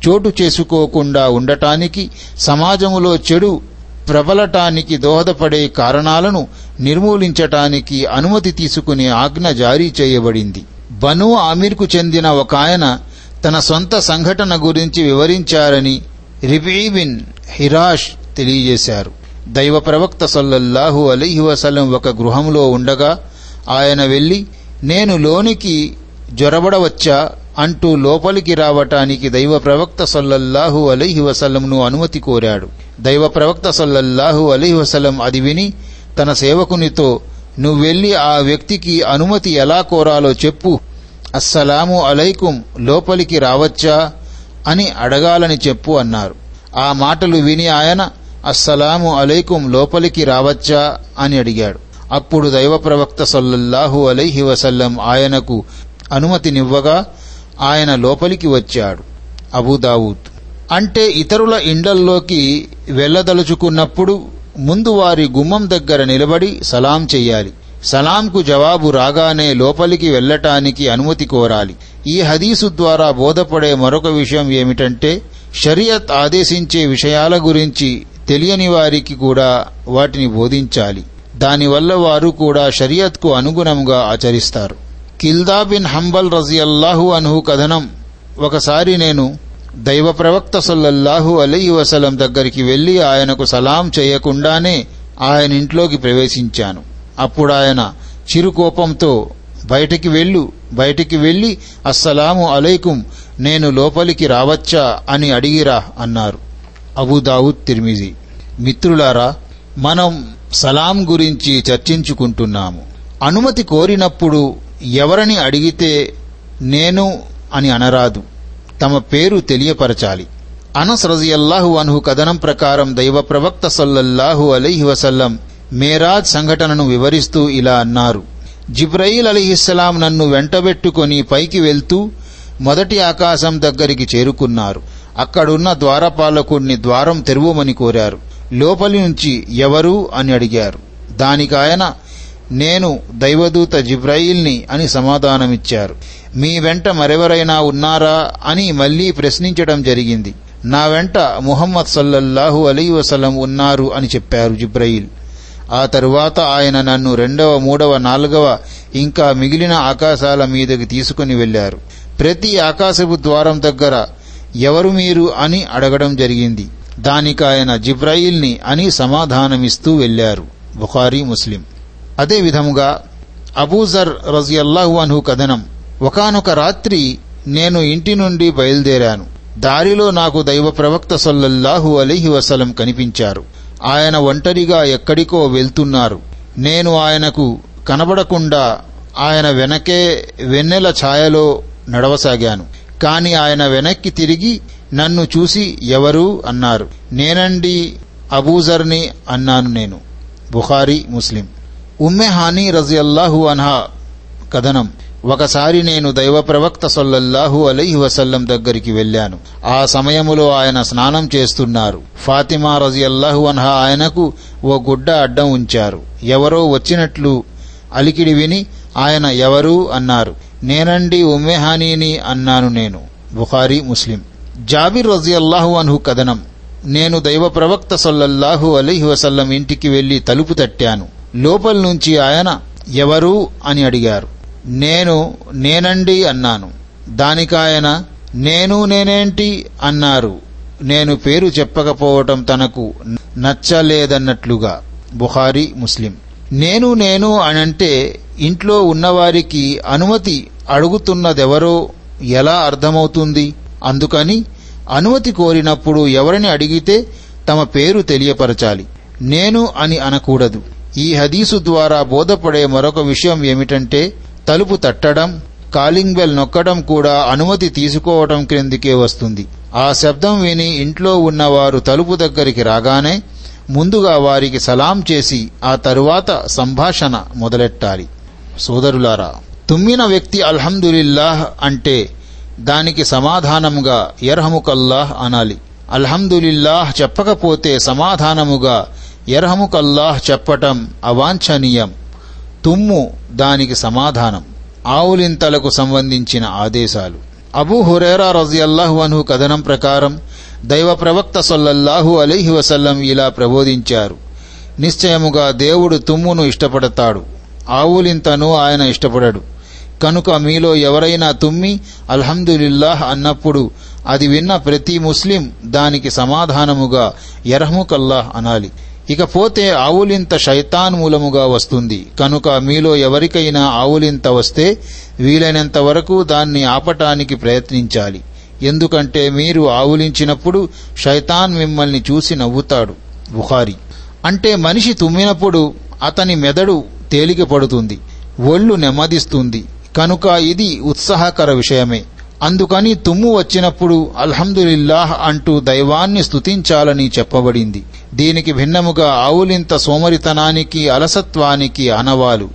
చోటు చేసుకోకుండా ఉండటానికి సమాజములో చెడు ప్రబలటానికి దోహదపడే కారణాలను నిర్మూలించటానికి అనుమతి తీసుకునే ఆజ్ఞ జారీ చేయబడింది. బను ఆమీర్కు చెందిన ఒక ఆయన తన సొంత సంఘటన గురించి వివరించారని రిబీబిన్ హిరాష్ తెలియజేశారు. దైవ ప్రవక్త సల్లల్లాహు అలీహి వసలం ఒక గృహంలో ఉండగా ఆయన వెళ్ళి నేను లోనికి జ్వరబడవచ్చా అంటూ లోపలికి రావటానికి దైవ ప్రవక్త సల్లల్లాహు అలీహి వసల్లంను అనుమతి కోరాడు. దైవ ప్రవక్త సల్లల్లాహు అలీ వసలం అది విని తన సేవకునితో నువ్వెళ్ళి ఆ వ్యక్తికి అనుమతి ఎలా కోరాలో చెప్పు. అస్సలాము అలైకుం లోపలికి రావచ్చా అని అడగాలని చెప్పు అన్నారు. ఆ మాటలు విని ఆయన అస్సలాము అలైకుం లోపలికి రావచ్చా అని అడిగాడు. అప్పుడు దైవ ప్రవక్త సొల్లహు అలైహి వసల్లం ఆయనకు అనుమతినివ్వగా ఆయన లోపలికి వచ్చాడు. అబూదావూద్ అంటే ఇతరుల ఇండ్లల్లోకి వెళ్ళదలుచుకున్నప్పుడు ముందు వారి గుమ్మం దగ్గర నిలబడి సలాం చెయ్యాలి. సలాంకు జవాబు రాగానే లోపలికి వెళ్ళటానికి అనుమతి కోరాలి. ఈ హదీసు ద్వారా బోధపడే మరొక విషయం ఏమిటంటే షరియత్ ఆదేశించే విషయాల గురించి తెలియని వారికి కూడా వాటిని బోధించాలి. దానివల్ల వారు కూడా షరియత్కు అనుగుణంగా ఆచరిస్తారు. కిల్దా బిన్ హంబల్ రజియల్లాహు అన్హు కథనం. ఒకసారి నేను దైవ ప్రవక్త సల్లల్లాహు అలీ వసలం దగ్గరికి వెళ్ళి ఆయనకు సలాం చేయకుండానే ఆయన ఇంట్లోకి ప్రవేశించాను. అప్పుడు ఆయన చిరుకోపంతో బయటికి వెళ్ళు బయటికి వెళ్ళి అస్సలాము అలైకుం నేను లోపలికి రావచ్చా అని అడిగిరా అన్నారు. అబుదావుద్ తిర్మిజి మిత్రులారా మనం సలాం గురించి చర్చించుకుంటున్నాము. అనుమతి కోరినప్పుడు ఎవరని అడిగితే నేను అని అనరాదు. తమ పేరు తెలియపరచాలి. అనస్ రజియల్లాహు అన్హు కథనం ప్రకారం దైవ ప్రవక్త సల్లల్లాహు అలైహి వసల్లం మేరాజ్ సంఘటనను వివరిస్తూ ఇలా అన్నారు. జిబ్రయిల్ అలీహిస్సలాం నన్ను వెంటబెట్టుకొని పైకి వెళ్తూ మొదటి ఆకాశం దగ్గరికి చేరుకున్నారు. అక్కడున్న ద్వారపాలకుణ్ణి ద్వారం తెరువమని కోరారు. లోపలి నుంచి ఎవరు అని అడిగారు. దానికాయన నేను దైవదూత జిబ్రాయిల్ని అని సమాధానమిచ్చారు. మీ వెంట మరెవరైనా ఉన్నారా అని మళ్ళీ ప్రశ్నించడం జరిగింది. నా వెంట ముహమ్మద్ సల్లల్లాహు అలీ వసలం ఉన్నారు అని చెప్పారు జిబ్రయిల్. ఆ తరువాత ఆయన నన్ను రెండవ మూడవ నాలుగవ ఇంకా మిగిలిన ఆకాశాల మీదకి తీసుకుని వెళ్ళారు ప్రతి ఆకాశపు ద్వారం దగ్గర ఎవరు మీరు అని అడగడం జరిగింది. దానికాయన జిబ్రాయిల్ని అని సమాధానమిస్తూ వెళ్ళారు బుఖారీ ముస్లిం. అదే విధముగా అబూజర్ రజియల్లాహు అన్హు కథనం. ఒకనొక రాత్రి నేను ఇంటి నుండి బయలుదేరాను. దారిలో నాకు దైవ ప్రవక్త సల్లల్లాహు అలీహి వసలం కనిపించారు. ఆయన ఒంటరిగా ఎక్కడికో వెళ్తున్నారు. నేను ఆయనకు కనబడకుండా ఆయన వెనకే వెన్నెల ఛాయలో నడవసాగాను. కాని ఆయన వెనక్కి తిరిగి నన్ను చూసి ఎవరు అన్నారు. నేనండి అబూజర్ని అన్నాను నేను. బుఖారీ ముస్లిం. ఉమ్మె హానీ రజియల్లాహు అన్హా కథనం. ఒకసారి నేను దైవ ప్రవక్త సొల్లల్లాహు అలైహి వసల్లం దగ్గరికి వెళ్ళాను. ఆ సమయములో ఆయన స్నానం చేస్తున్నారు. ఫాతిమా రజియల్లాహు అన్హా ఆయనకు ఓ గుడ్డ అడ్డం ఉంచారు. ఎవరో వచ్చినట్లు అలికిడి విని ఆయన ఎవరు అన్నారు. నేనండి ఉమ్మెహానీని అన్నాను నేను. బుఖారీ ముస్లిం. జాబిర్ రజియల్లాహు అన్హు కథనం. నేను దైవ ప్రవక్త సొల్లల్లాహు అలీహి వసల్లం ఇంటికి వెళ్ళి తలుపు తట్టాను. లోపల నుంచి ఆయన ఎవరు? అని అడిగారు. నేను నేనండి అన్నాను. దానికాయన నేను నేనేంటి? అన్నారు. నేను పేరు చెప్పకపోవటం తనకు నచ్చలేదన్నట్లుగా. బుహారీ ముస్లిం. నేను నేను అనంటే ఇంట్లో ఉన్నవారికి అనుమతి అడుగుతున్నదెవరో ఎలా అర్థమవుతుంది? అందుకని అనుమతి కోరినప్పుడు ఎవరిని అడిగితే తమ పేరు తెలియపరచాలి. నేను అని అనకూడదు. ఈ హదీసు ద్వారా బోధపడే మరొక విషయం ఏమిటంటే తలుపు తట్టడం కాలింగ్ బెల్ నొక్కడం కూడా అనుమతి తీసుకోవటం క్రిందికే వస్తుంది. ఆ శబ్దం విని ఇంట్లో ఉన్నవారు తలుపు దగ్గరికి రాగానే ముందుగా వారికి సలాం చేసి ఆ తరువాత సంభాషణ మొదలెట్టాలి. సోదరులారా తుమ్మిన వ్యక్తి అల్హమ్దులిల్లాహ్ అంటే దానికి సమాధానముగా ఎర్హముకల్లాహ్ అనాలి. అల్హమ్దులిల్లాహ్ చెప్పకపోతే సమాధానముగా యర్హముకల్లాహ్ చెప్పటం అవాంఛనీయం. తుమ్ము దానికి సమాధానం. ఆవులింతలకు సంబంధించిన ఆదేశాలు. అబూ హురేరా రజియల్లాహు అన్హు కథనం ప్రకారం దైవ ప్రవక్త సొల్లల్లాహు అలీహి వసల్లం ఇలా ప్రబోధించారు. నిశ్చయముగా దేవుడు తుమ్మును ఇష్టపడతాడు. ఆవులింతను ఆయన ఇష్టపడడు. కనుక మీలో ఎవరైనా తుమ్మి అల్హమ్దులిల్లాహ్ అన్నప్పుడు అది విన్న ప్రతి ముస్లిం దానికి సమాధానముగా ఎరహముకల్లాహ్ అనాలి. ఇకపోతే ఆవులింత శైతాన్ మూలముగా వస్తుంది. కనుక మీలో ఎవరికైనా ఆవులింత వస్తే వీలైనంత వరకు దాన్ని ఆపటానికి ప్రయత్నించాలి. ఎందుకంటే మీరు ఆవులించినప్పుడు శైతాన్ మిమ్మల్ని చూసి నవ్వుతాడు. బుఖారి. అంటే మనిషి తుమ్మినప్పుడు అతని మెదడు తేలిక పడుతుంది ఒళ్ళు నెమ్మదిస్తుంది. కనుక ఇది ఉత్సాహకర విషయమే. అందుకని తుమ్ము వచ్చినప్పుడు అల్హమ్దులిల్లాహ్ అంటూ దైవాన్ని స్తుతించాలని చెప్పబడింది. దీనికి భిన్నముగా ఆవులింత సోమరితనానికి అలసత్వానికి అనవాలు.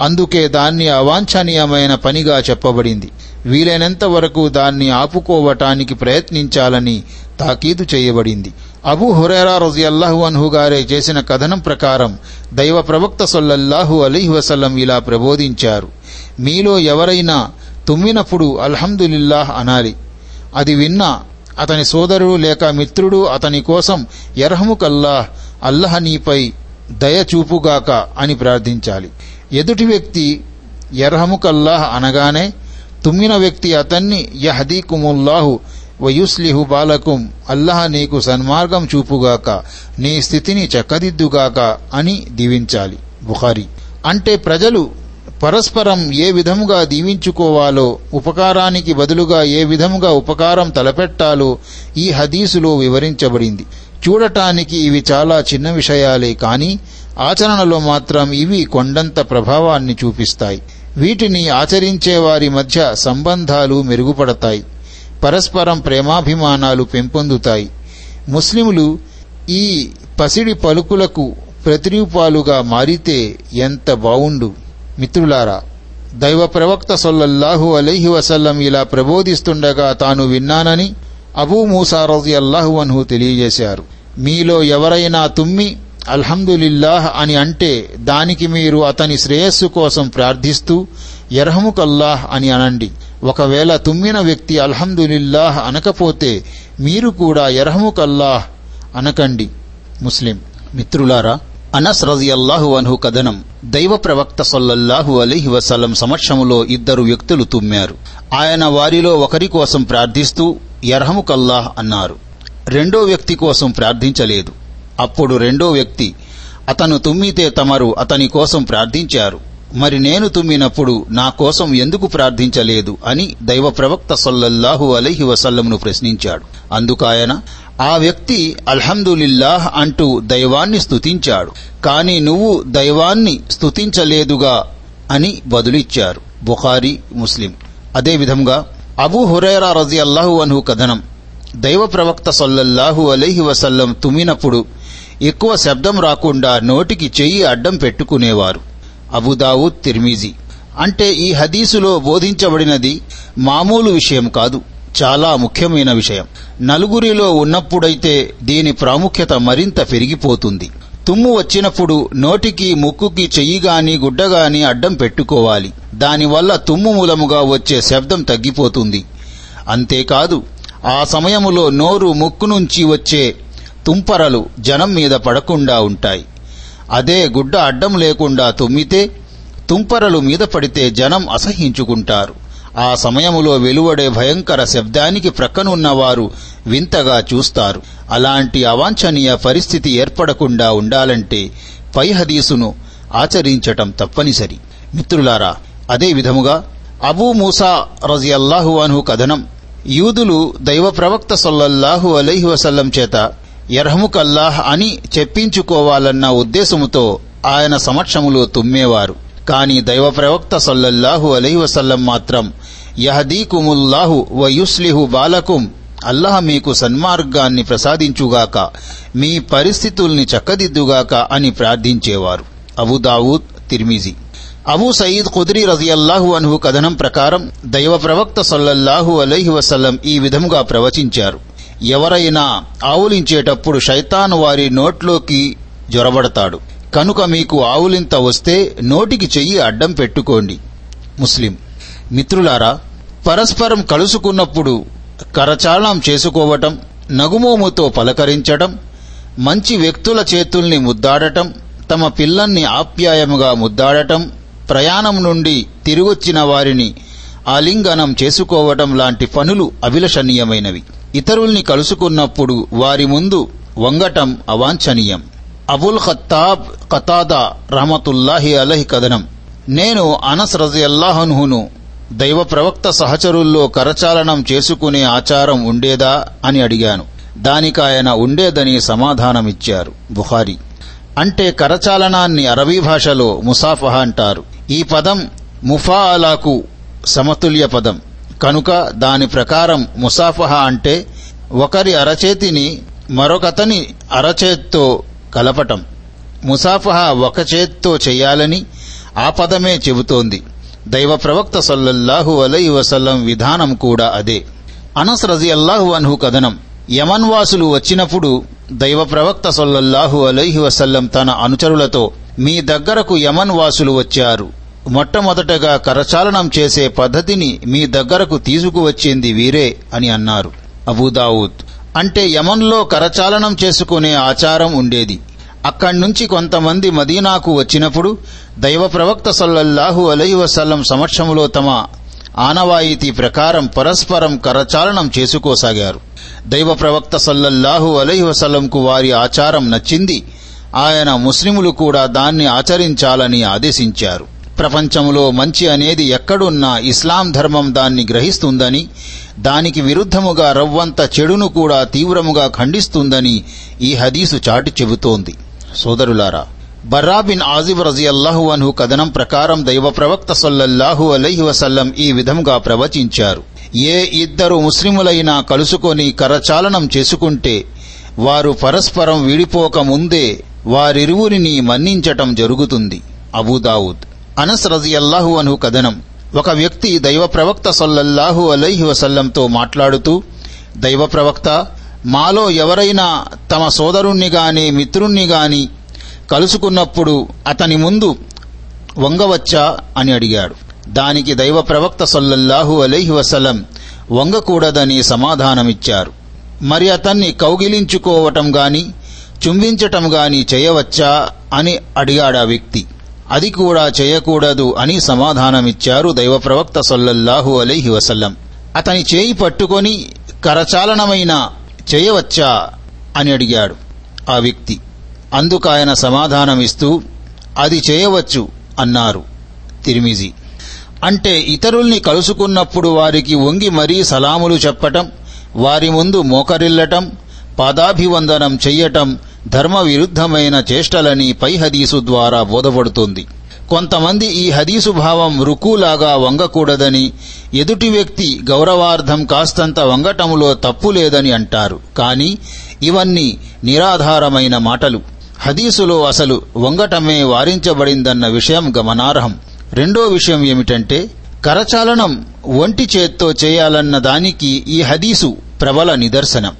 అందుకే దాన్ని అవాంఛనీయమైన పనిగా చెప్పబడింది. వీలైనంత వరకు దాన్ని ఆపుకోవటానికి ప్రయత్నించాలని తాకీదు చేయబడింది. అబూ హురేరా రజియల్లాహు అన్హు గారే చేసిన కథనం ప్రకారం దైవ ప్రవక్త సొల్లల్లాహు అలీహి వసల్లం ఇలా ప్రబోధించారు. మీలో ఎవరైనా తుమ్మినప్పుడు అల్హమ్దులిల్లాహ్ అనాలి. అది విన్నా అతని సోదరుడు లేక మిత్రుడు అతని కోసం ఎర్హముకల్లాహ్ అల్లహ నీపై దయ చూపుగాక అని ప్రార్థించాలి. ఎదుటి వ్యక్తి ఎర్హముకల్లాహ్ అనగానే తుమ్మిన వ్యక్తి అతన్ని యహదీకుముల్లాహు వయుస్లిహు బాలకుం అల్లహ నీకు సన్మార్గం చూపుగాక నీ స్థితిని చక్కదిద్దుగాక అని దీవించాలి. బుఖారి. అంటే ప్రజలు పరస్పరం ఏ విధముగా దీవించుకోవాలో ఉపకారానికి బదులుగా ఏ విధముగా ఉపకారం తలపెట్టాలో ఈ హదీసులో వివరించబడింది. చూడటానికి ఇవి చాలా చిన్న విషయాలే కానీ ఆచరణలో మాత్రం ఇవి కొండంత ప్రభావాన్ని చూపిస్తాయి. వీటిని ఆచరించే వారి మధ్య సంబంధాలు మెరుగుపడతాయి. పరస్పరం ప్రేమాభిమానాలు పెంపొందుతాయి. ముస్లిములు ఈ పసిడి పలుకులకు ప్రతిరూపాలుగా మారితే ఎంత బావుండు. మిత్రులారా దైవ ప్రవక్త సొల్లల్లాహు అలైహి వసల్లం ఇలా ప్రబోధిస్తుండగా తాను విన్నానని అబూ మూసా రజియల్లాహు అన్హు తెలియజేశారు. మీలో ఎవరైనా తుమ్మి అల్హమ్దులిల్లాహ్ అని అంటే దానికి మీరు అతని శ్రేయస్సు కోసం ప్రార్థిస్తూ ఎర్హముకల్లాహ్ అని అనండి. ఒకవేళ తుమ్మిన వ్యక్తి అల్హమ్దులిల్లాహ్ అనకపోతే మీరు కూడా ఎర్హముకల్లాహ్ అనకండి. ముస్లిం మిత్రులారా అనస్ రజియల్లాహు అన్హు కథనం దైవ ప్రవక్త సొల్లల్లాహు అలీహి వసల్లం సమక్షములో ఇద్దరు వ్యక్తులు తుమ్మారు. ఆయన వారిలో ఒకరి కోసం ప్రార్థిస్తూ యర్హముకల్లాహ్ అన్నారు. రెండో వ్యక్తి కోసం ప్రార్థించలేదు. అప్పుడు రెండో వ్యక్తి అతను తుమ్మితే తమరు అతని కోసం ప్రార్థించారు. మరి నేను తుమ్మినప్పుడు నా కోసం ఎందుకు ప్రార్థించలేదు అని దైవ ప్రవక్త సొల్లల్లాహు అలీహి వసల్లంను ప్రశ్నించాడు. అందుకాయన ఆ వ్యక్తి అల్హమ్దులిల్లాహ్ అంటూ దైవాన్ని స్తుతించాడు. కాని నువ్వు దైవాన్ని స్తుతించలేదుగా అని బదులిచ్చారు. బుఖారీ ముస్లిం. అదేవిధంగా అబూ హురైరా రజి అల్లాహు అన్హు కథనం. దైవ ప్రవక్త సొల్లల్లాహు అలైహి వసల్లం తుమ్మినప్పుడు ఎక్కువ శబ్దం రాకుండా నోటికి చెయ్యి అడ్డం పెట్టుకునేవారు. అబుదావుద్ తిర్మిజీ. అంటే ఈ హదీసులో బోధించబడినది మామూలు విషయం కాదు. చాలా ముఖ్యమైన విషయం. నలుగురిలో ఉన్నప్పుడైతే దీని ప్రాముఖ్యత మరింత పెరిగిపోతుంది. తుమ్ము వచ్చినప్పుడు నోటికి ముక్కుకి చెయ్యిగాని గుడ్డగాని అడ్డం పెట్టుకోవాలి. దానివల్ల తుమ్ము మూలముగా వచ్చే శబ్దం తగ్గిపోతుంది. అంతేకాదు ఆ సమయములో నోరు ముక్కు నుంచి వచ్చే తుంపరలు జనం మీద పడకుండా ఉంటాయి. అదే గుడ్డ అడ్డం లేకుండా తుమ్మితే తుంపరలు మీద పడితే జనం అసహించుకుంటారు ఆ సమయములో వెలువడే భయంకర శబ్దానికి ప్రక్కనున్నవారు వింతగా చూస్తారు. అలాంటి అవాంఛనీయ పరిస్థితి ఏర్పడకుండా ఉండాలంటే పై హదీసును ఆచరించటం తప్పనిసరి. మిత్రులారా అదే విధముగా అబూ మూసా రజియల్లాహు అన్హు కథనం యూదులు దైవ ప్రవక్త సొల్లల్లాహు అలైహి వసల్లం చేత ఎర్హముకల్లాహ్ అని చెప్పించుకోవాలన్న ఉద్దేశముతో ఆయన సమక్షములో తుమ్మేవారు. కాని దైవ ప్రవక్త సల్లల్లాహు అలైహి వసల్లం మాత్రం యహదీకుముల్లాహు వయుస్లిహు బాలకుం. అల్లాహ్ మీకు సన్మార్గాన్ని ప్రసాదించుగాక మీ పరిస్థితుల్ని చక్కదిద్దుగాక అని ప్రార్థించేవారు. అబుదావూద్ తిర్మిజీ. అబూ సయీద్ కుదిరి రజియల్లాహు అన్హు కథనం ప్రకారం దైవ ప్రవక్త సల్లల్లాహు అలైహి వసల్లం ఈ విధముగా ప్రవచించారు. ఎవరైనా ఆవులించేటప్పుడు శైతాను వారి నోట్లోకి జొరబడతాడు. కనుక మీకు ఆవులింత వస్తే నోటికి చెయ్యి అడ్డం పెట్టుకోండి. ముస్లిం. మిత్రులారా పరస్పరం కలుసుకున్నప్పుడు కరచాళం చేసుకోవటం నగుమోముతో పలకరించటం మంచి వ్యక్తుల చేతుల్ని ముద్దాడటం తమ పిల్లల్ని ఆప్యాయముగా ముద్దాడటం ప్రయాణం నుండి తిరిగొచ్చిన వారిని ఆలింగనం చేసుకోవటం లాంటి పనులు అభిలషణీయమైనవి. ఇతరుల్ని కలుసుకున్నప్పుడు వారి ముందు వంగటం అవాంఛనీయం. అబుల్ ఖత్తాబ్ ఖతాదా రహమతుల్లాహి అలహి కథనం. నేను అనస్ రజయల్లాహన్హును దైవ ప్రవక్త సహచరుల్లో కరచాలనం చేసుకునే ఆచారం ఉండేదా అని అడిగాను. దానికాయన ఉండేదని సమాధానమిచ్చారు బుహారి అంటే కరచాలనాన్ని అరబీ భాషలో ముసాఫహ అంటారు. ఈ పదం ముఫాలాకు సమతుల్య పదం. కనుక దాని ప్రకారం ముసాఫహ అంటే ఒకరి అరచేతిని మరొకతని అరచేత్తో కలపటం. ముసాఫహ ఒక చేత్తో చెయ్యాలని ఆ పదమే చెబుతోంది. దైవ ప్రవక్త సల్లల్లాహు అలై వసల్లం విధానం కూడా అదే. అనస్ రజియల్లాహు అన్హు కథనం యమన్ వాసులు వచ్చినప్పుడు దైవ ప్రవక్త సల్లల్లాహు అలైహి వసల్లం తన అనుచరులతో మీ దగ్గరకు యమన్ వాసులు వచ్చారు. మొట్టమొదటగా కరచాలనం చేసే పద్ధతిని మీ దగ్గరకు తీసుకువచ్చింది వీరే అని అన్నారు. అబూదావుద్ అంటే యమన్లో కరచాలనం చేసుకునే ఆచారం ఉండేది. అక్కడ్నుంచి కొంతమంది మదీనాకు వచ్చినప్పుడు దైవ ప్రవక్త సల్లల్లాహు అలై వసల్లం సమక్షంలో తమ ఆనవాయితీ ప్రకారం పరస్పరం కరచాలనం చేసుకోసాగారు. దైవ ప్రవక్త సల్లల్లాహు అలై వసల్లంకు వారి ఆచారం నచ్చింది. ఆయన ముస్లిములు కూడా దాన్ని ఆచరించాలని ఆదేశించారు. ప్రపంచంలో మంచి అనేది ఎక్కడున్నా ఇస్లాం ధర్మం దాన్ని గ్రహిస్తుందని దానికి విరుద్ధముగా రవ్వంత చెడును కూడా తీవ్రముగా ఖండిస్తుందని ఈ హదీసు చాటి చెబుతోంది. సోదరులారా బర్రా బిన్ ఆజిబ్ రజియల్లాహు అన్హు కథనం ప్రకారం దైవ ప్రవక్త సల్లల్లాహు అలైహి వసల్లం ఈ విధంగా ప్రవచించారు. ఏ ఇద్దరు ముస్లిములైనా కలుసుకొని కరచాలనం చేసుకుంటే వారు పరస్పరం విడిపోక ముందే వారిరువురిని మన్నించటం జరుగుతుంది. అబూదావుద్ అనస్ రజియల్లాహు అన్హు కథనం. ఒక వ్యక్తి దైవ ప్రవక్త సల్లల్లాహు అలైహి వసల్లంతో మాట్లాడుతూ దైవ ప్రవక్త మాలో ఎవరైనా తమ సోదరుణ్ణి గాని మిత్రుణ్ణి గాని కలుసుకున్నప్పుడు అతని ముందు వంగవచ్చా అని అడిగాడు. దానికి దైవ ప్రవక్త సల్లల్లాహు అలైహి వసలం వంగకూడదని సమాధానమిచ్చారు. మరి అతన్ని కౌగిలించుకోవటం గాని చుంబించటం గాని చేయవచ్చా అని అడిగాడా వ్యక్తి. అది కూడా చేయకూడదు అని సమాధానమిచ్చారు దైవ ప్రవక్త సల్లల్లాహు అలైహి వసల్లం. అతని చేయి పట్టుకొని కరచాలనమైన చేయవచ్చా అని అడిగాడు ఆ వ్యక్తి. అందుకు ఆయన సమాధానం సమాధానమిస్తూ అది చేయవచ్చు అన్నారు తిరిమిజి. అంటే ఇతరుల్ని కలుసుకున్నప్పుడు వారికి వంగి మరీ సలాములు చెప్పటం వారి ముందు మోకరిల్లటం పాదాభివందనం చెయ్యటం ధర్మ విరుద్ధమైన చేష్టలని పై హదీసు ద్వారా బోధపడుతుంది. కొంతమంది ఈ హదీసు భావం రుకులాగా వంగకూడదని ఎదుటి వ్యక్తి గౌరవార్థం కాస్తంత వంగటములో తప్పు లేదని అంటారు. కాని ఇవన్నీ నిరాధారమైన మాటలు. హదీసులో అసలు వంగటమే వారించబడిందన్న విషయం గమనార్హం. రెండో విషయం ఏమిటంటే కరచాలనం ఒంటి చేత్తో చేయాలన్న దానికి ఈ హదీసు ప్రబల నిదర్శనం.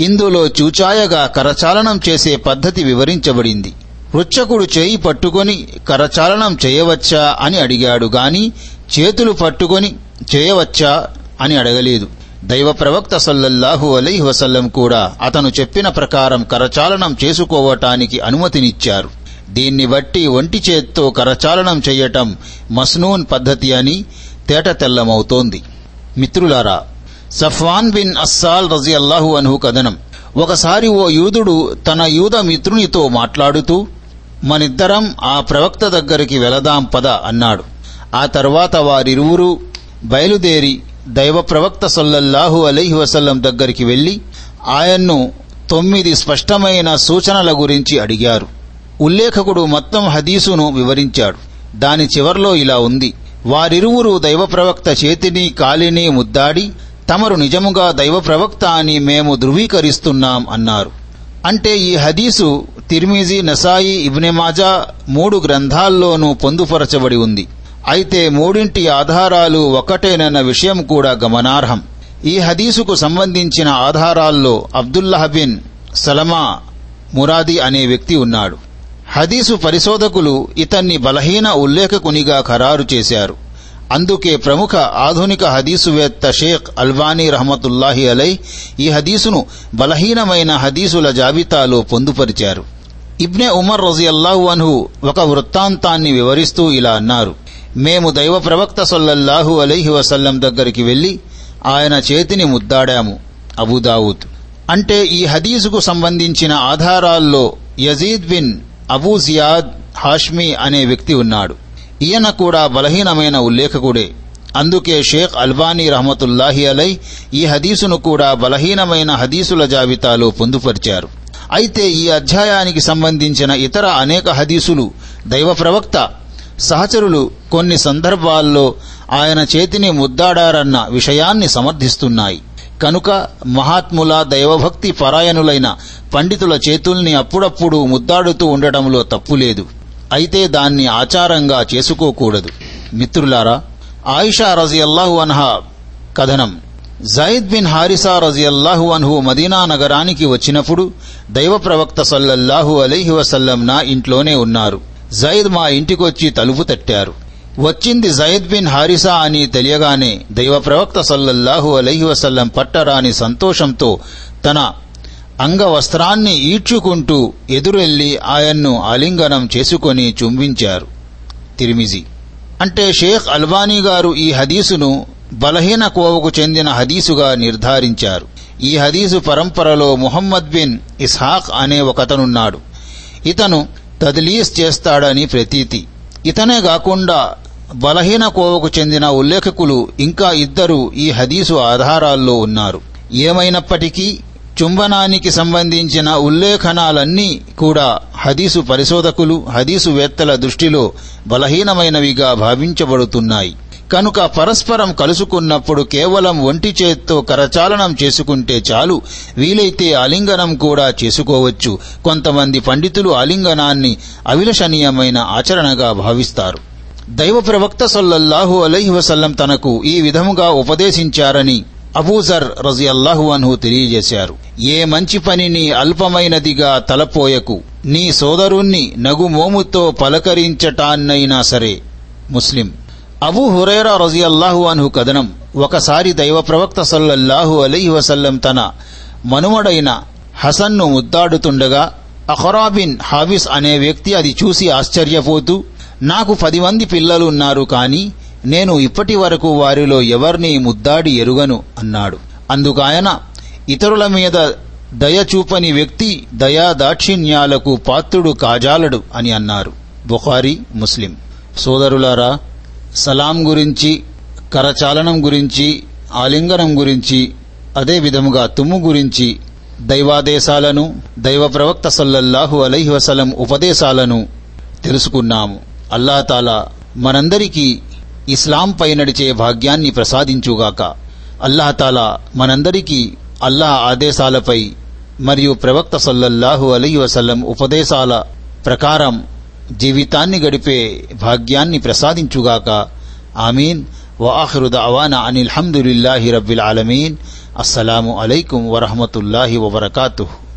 ఇందులో చూచాయగా కరచాలనం చేసే పద్ధతి వివరించబడింది. వృచ్చకుడు చేయి పట్టుకొని కరచాలనం చేయవచ్చా అని అడిగాడు గాని చేతులు పట్టుకొని చేయవచ్చా అని అడగలేదు. దైవ ప్రవక్త సల్లల్లాహు అలైహి వసల్లం కూడా అతను చెప్పిన ప్రకారం కరచాలనం చేసుకోవటానికి అనుమతినిచ్చారు. దీన్ని బట్టి ఒంటి చేత్తో కరచాలనం చెయ్యటం మస్నూన్ పద్ధతి అని తేట తెల్లమవుతోంది. మిత్రులారా సఫ్వాన్ బిన్ అస్సాల్ రజి అల్లాహు అన్హు కథనం. ఒకసారి ఓ యూదుడు తన యూద మిత్రునితో మాట్లాడుతూ మనిద్దరం ఆ ప్రవక్త దగ్గరికి వెళదాం పద అన్నాడు. ఆ తర్వాత వారిరువురు బయలుదేరి దైవ ప్రవక్త సల్లల్లాహు అలీహి వసల్లం దగ్గరికి వెళ్ళి ఆయన్ను తొమ్మిది స్పష్టమైన సూచనల గురించి అడిగారు. ఉల్లేఖకుడు మొత్తం హదీసును వివరించాడు. దాని చివర్లో ఇలా ఉంది. వారిరువురు దైవప్రవక్త చేతిని కాలిని ముద్దాడి తమరు నిజముగా దైవప్రవక్త అని మేము ధృవీకరిస్తున్నాం అన్నారు. అంటే ఈ హదీసు తిర్మిజీ నసాయి ఇబ్నెమాజా మూడు గ్రంథాల్లోనూ పొందుపరచబడి ఉంది. అయితే మూడింటి ఆధారాలు ఒకటేనన్న విషయం కూడా గమనార్హం. ఈ హదీసుకు సంబంధించిన ఆధారాల్లో అబ్దుల్లాహ్ బిన్ సలమా మురాది అనే వ్యక్తి ఉన్నాడు. హదీసు పరిశోధకులు ఇతన్ని బలహీన ఉల్లేఖకునిగా ఖరారు చేశారు. అందుకే ప్రముఖ ఆధునిక హదీసువేత్త షేక్ అల్వానీ రహమతుల్లాహి అలై ఈ హదీసును బలహీనమైన హదీసుల జాబితాలో పొందుపరిచారు. ఇబ్నే ఉమర్ రజియల్లాహు అన్హు ఒక వృత్తాంతాన్ని వివరిస్తూ ఇలా అన్నారు. మేము దైవ ప్రవక్త సొల్లల్లాహు అలైహి వసల్లం దగ్గరికి వెళ్ళి ఆయన చేతిని ముద్దాడాము అబూదావుద్ అంటే ఈ హదీసుకు సంబంధించిన ఆధారాల్లో Yazid bin Abu Ziyad Hashmi అనే వ్యక్తి ఉన్నాడు. ఈయన కూడా బలహీనమైన ఉల్లేఖకుడే. అందుకే షేక్ అల్బానీ రహమతుల్లాహి అలై ఈ హదీసును కూడా బలహీనమైన హదీసుల జాబితాలో పొందుపరిచారు. అయితే ఈ అధ్యాయానికి సంబంధించిన ఇతర అనేక హదీసులు దైవ ప్రవక్త సహచరులు కొన్ని సందర్భాల్లో ఆయన చేతిని ముద్దాడారన్న విషయాన్ని సమర్థిస్తున్నాయి. కనుక మహాత్ముల దైవభక్తి పరాయణులైన పండితుల చేతుల్ని అప్పుడప్పుడు ముద్దాడుతూ ఉండటంలో తప్పులేదు. అయితే దాన్ని ఆచారంగా చేసుకోకూడదు. మిత్రులారా ఆయిషా రజియల్లాహు అన్హా కథనం. జైద్ బిన్ హారిసా రజియల్లాహు అన్హు మదీనా నగరానికి వచ్చినప్పుడు దైవ ప్రవక్త సల్లల్లాహు అలీహి వసల్లం నా ఇంట్లోనే ఉన్నారు. జైద్ మా ఇంటికొచ్చి తలుపు తట్టారు. వచ్చింది జైద్ బిన్ హారిసా అని తెలియగానే దైవ ప్రవక్త సల్లల్లాహు అలహి వసల్లం పట్టరాని సంతోషంతో తన అంగవస్త్రాన్ని ఈడ్చుకుంటూ ఎదురెళ్ళి ఆయన్ను ఆలింగనం చేసుకొని చుంబించారు. తిరిమిజి. అంటే షేక్ అల్బానీ గారు ఈ హదీసును బలహీన కోవకు చెందిన హదీసుగా నిర్ధారించారు. ఈ హదీసు పరంపరలో ముహమ్మద్ బిన్ ఇస్హాక్ అనే ఒకతనున్నాడు. ఇతను తదిలీస్ చేస్తాడని ప్రతీతి. ఇతనే కాకుండా బలహీన కోవకు చెందిన ఉల్లేఖకులు ఇంకా ఇద్దరు ఈ హదీసు ఆధారాల్లో ఉన్నారు. ఏమైనప్పటికీ చుంబనానికి సంబంధించిన ఉల్లేఖనాలన్నీ కూడా హదీసు పరిశోధకులు హదీసు వేత్తల దృష్టిలో బలహీనమైనవిగా భావించబడుతున్నాయి. కనుక పరస్పరం కలుసుకున్నప్పుడు కేవలం ఒంటి చేత్తో కరచాలనం చేసుకుంటే చాలు. వీలైతే ఆలింగనం కూడా చేసుకోవచ్చు. కొంతమంది పండితులు ఆలింగనాన్ని అవిలషణీయమైన ఆచరణగా భావిస్తారు. దైవ ప్రవక్త సల్లల్లాహు అలైహి వసల్లం తనకు ఈ విధముగా ఉపదేశించారని అబూజర్ రజియల్లాహు అన్హు తెలియజేశారు. ఏ మంచి పనిని అల్పమైనదిగా తలపోయకు నీ సోదరుణ్ణి నగుమోముతో పలకరించటాన్నైనా సరే. ముస్లిం. అబూ హురైరా రజియల్లాహు అన్హు కథనం ఒకసారి దైవ ప్రవక్త సల్లల్లాహు అలైహి వసల్లం తన మనుమడైన హసన్ను ముద్దాడుతుండగా అఖరాబిన్ హాబిస్ అనే వ్యక్తి అది చూసి ఆశ్చర్యపోతూ నాకు పది మంది పిల్లలున్నారు కానీ నేను ఇప్పటి వరకు వారిలో ఎవరిని ముద్దాడి ఎరుగను అన్నాడు. అందుకాయన ఇతరుల మీద దయ చూపని వ్యక్తి దయా దాక్షిణ్యాలకు పాత్రుడు కాజాలడు అని అన్నారు. బుఖారీ ముస్లిం. సోదరులారా సలాం గురించి కరచాలనం గురించి ఆలింగనం గురించి అదే విధముగా తుమ్ము గురించి దైవాదేశాలను దైవ ప్రవక్త సల్లల్లాహు అలైహి వసలం ఉపదేశాలను తెలుసుకున్నాము. అల్లాతాలా మనందరికీ ఇస్లాంపై నడిచే భాగ్యాన్ని ప్రసాదించుగాక. అల్లాహతాలా మనందరికీ అల్లాహ్ ఆదేశాలపై మరియు ప్రవక్త సల్లల్లాహు అలీ వసల్లం ఉపదేశాల ప్రకారం జీవితాన్ని గడిపే భాగ్యాన్ని ప్రసాదించుగాక. ఆమీన్. వాహరుద్ అవానా అనిల్హమ్దుల్లాహి రబ్బిల్ ఆలమీన్. అస్సలాము అలైకుం వరహమతుల్లాహి వబర్కాతుహ్.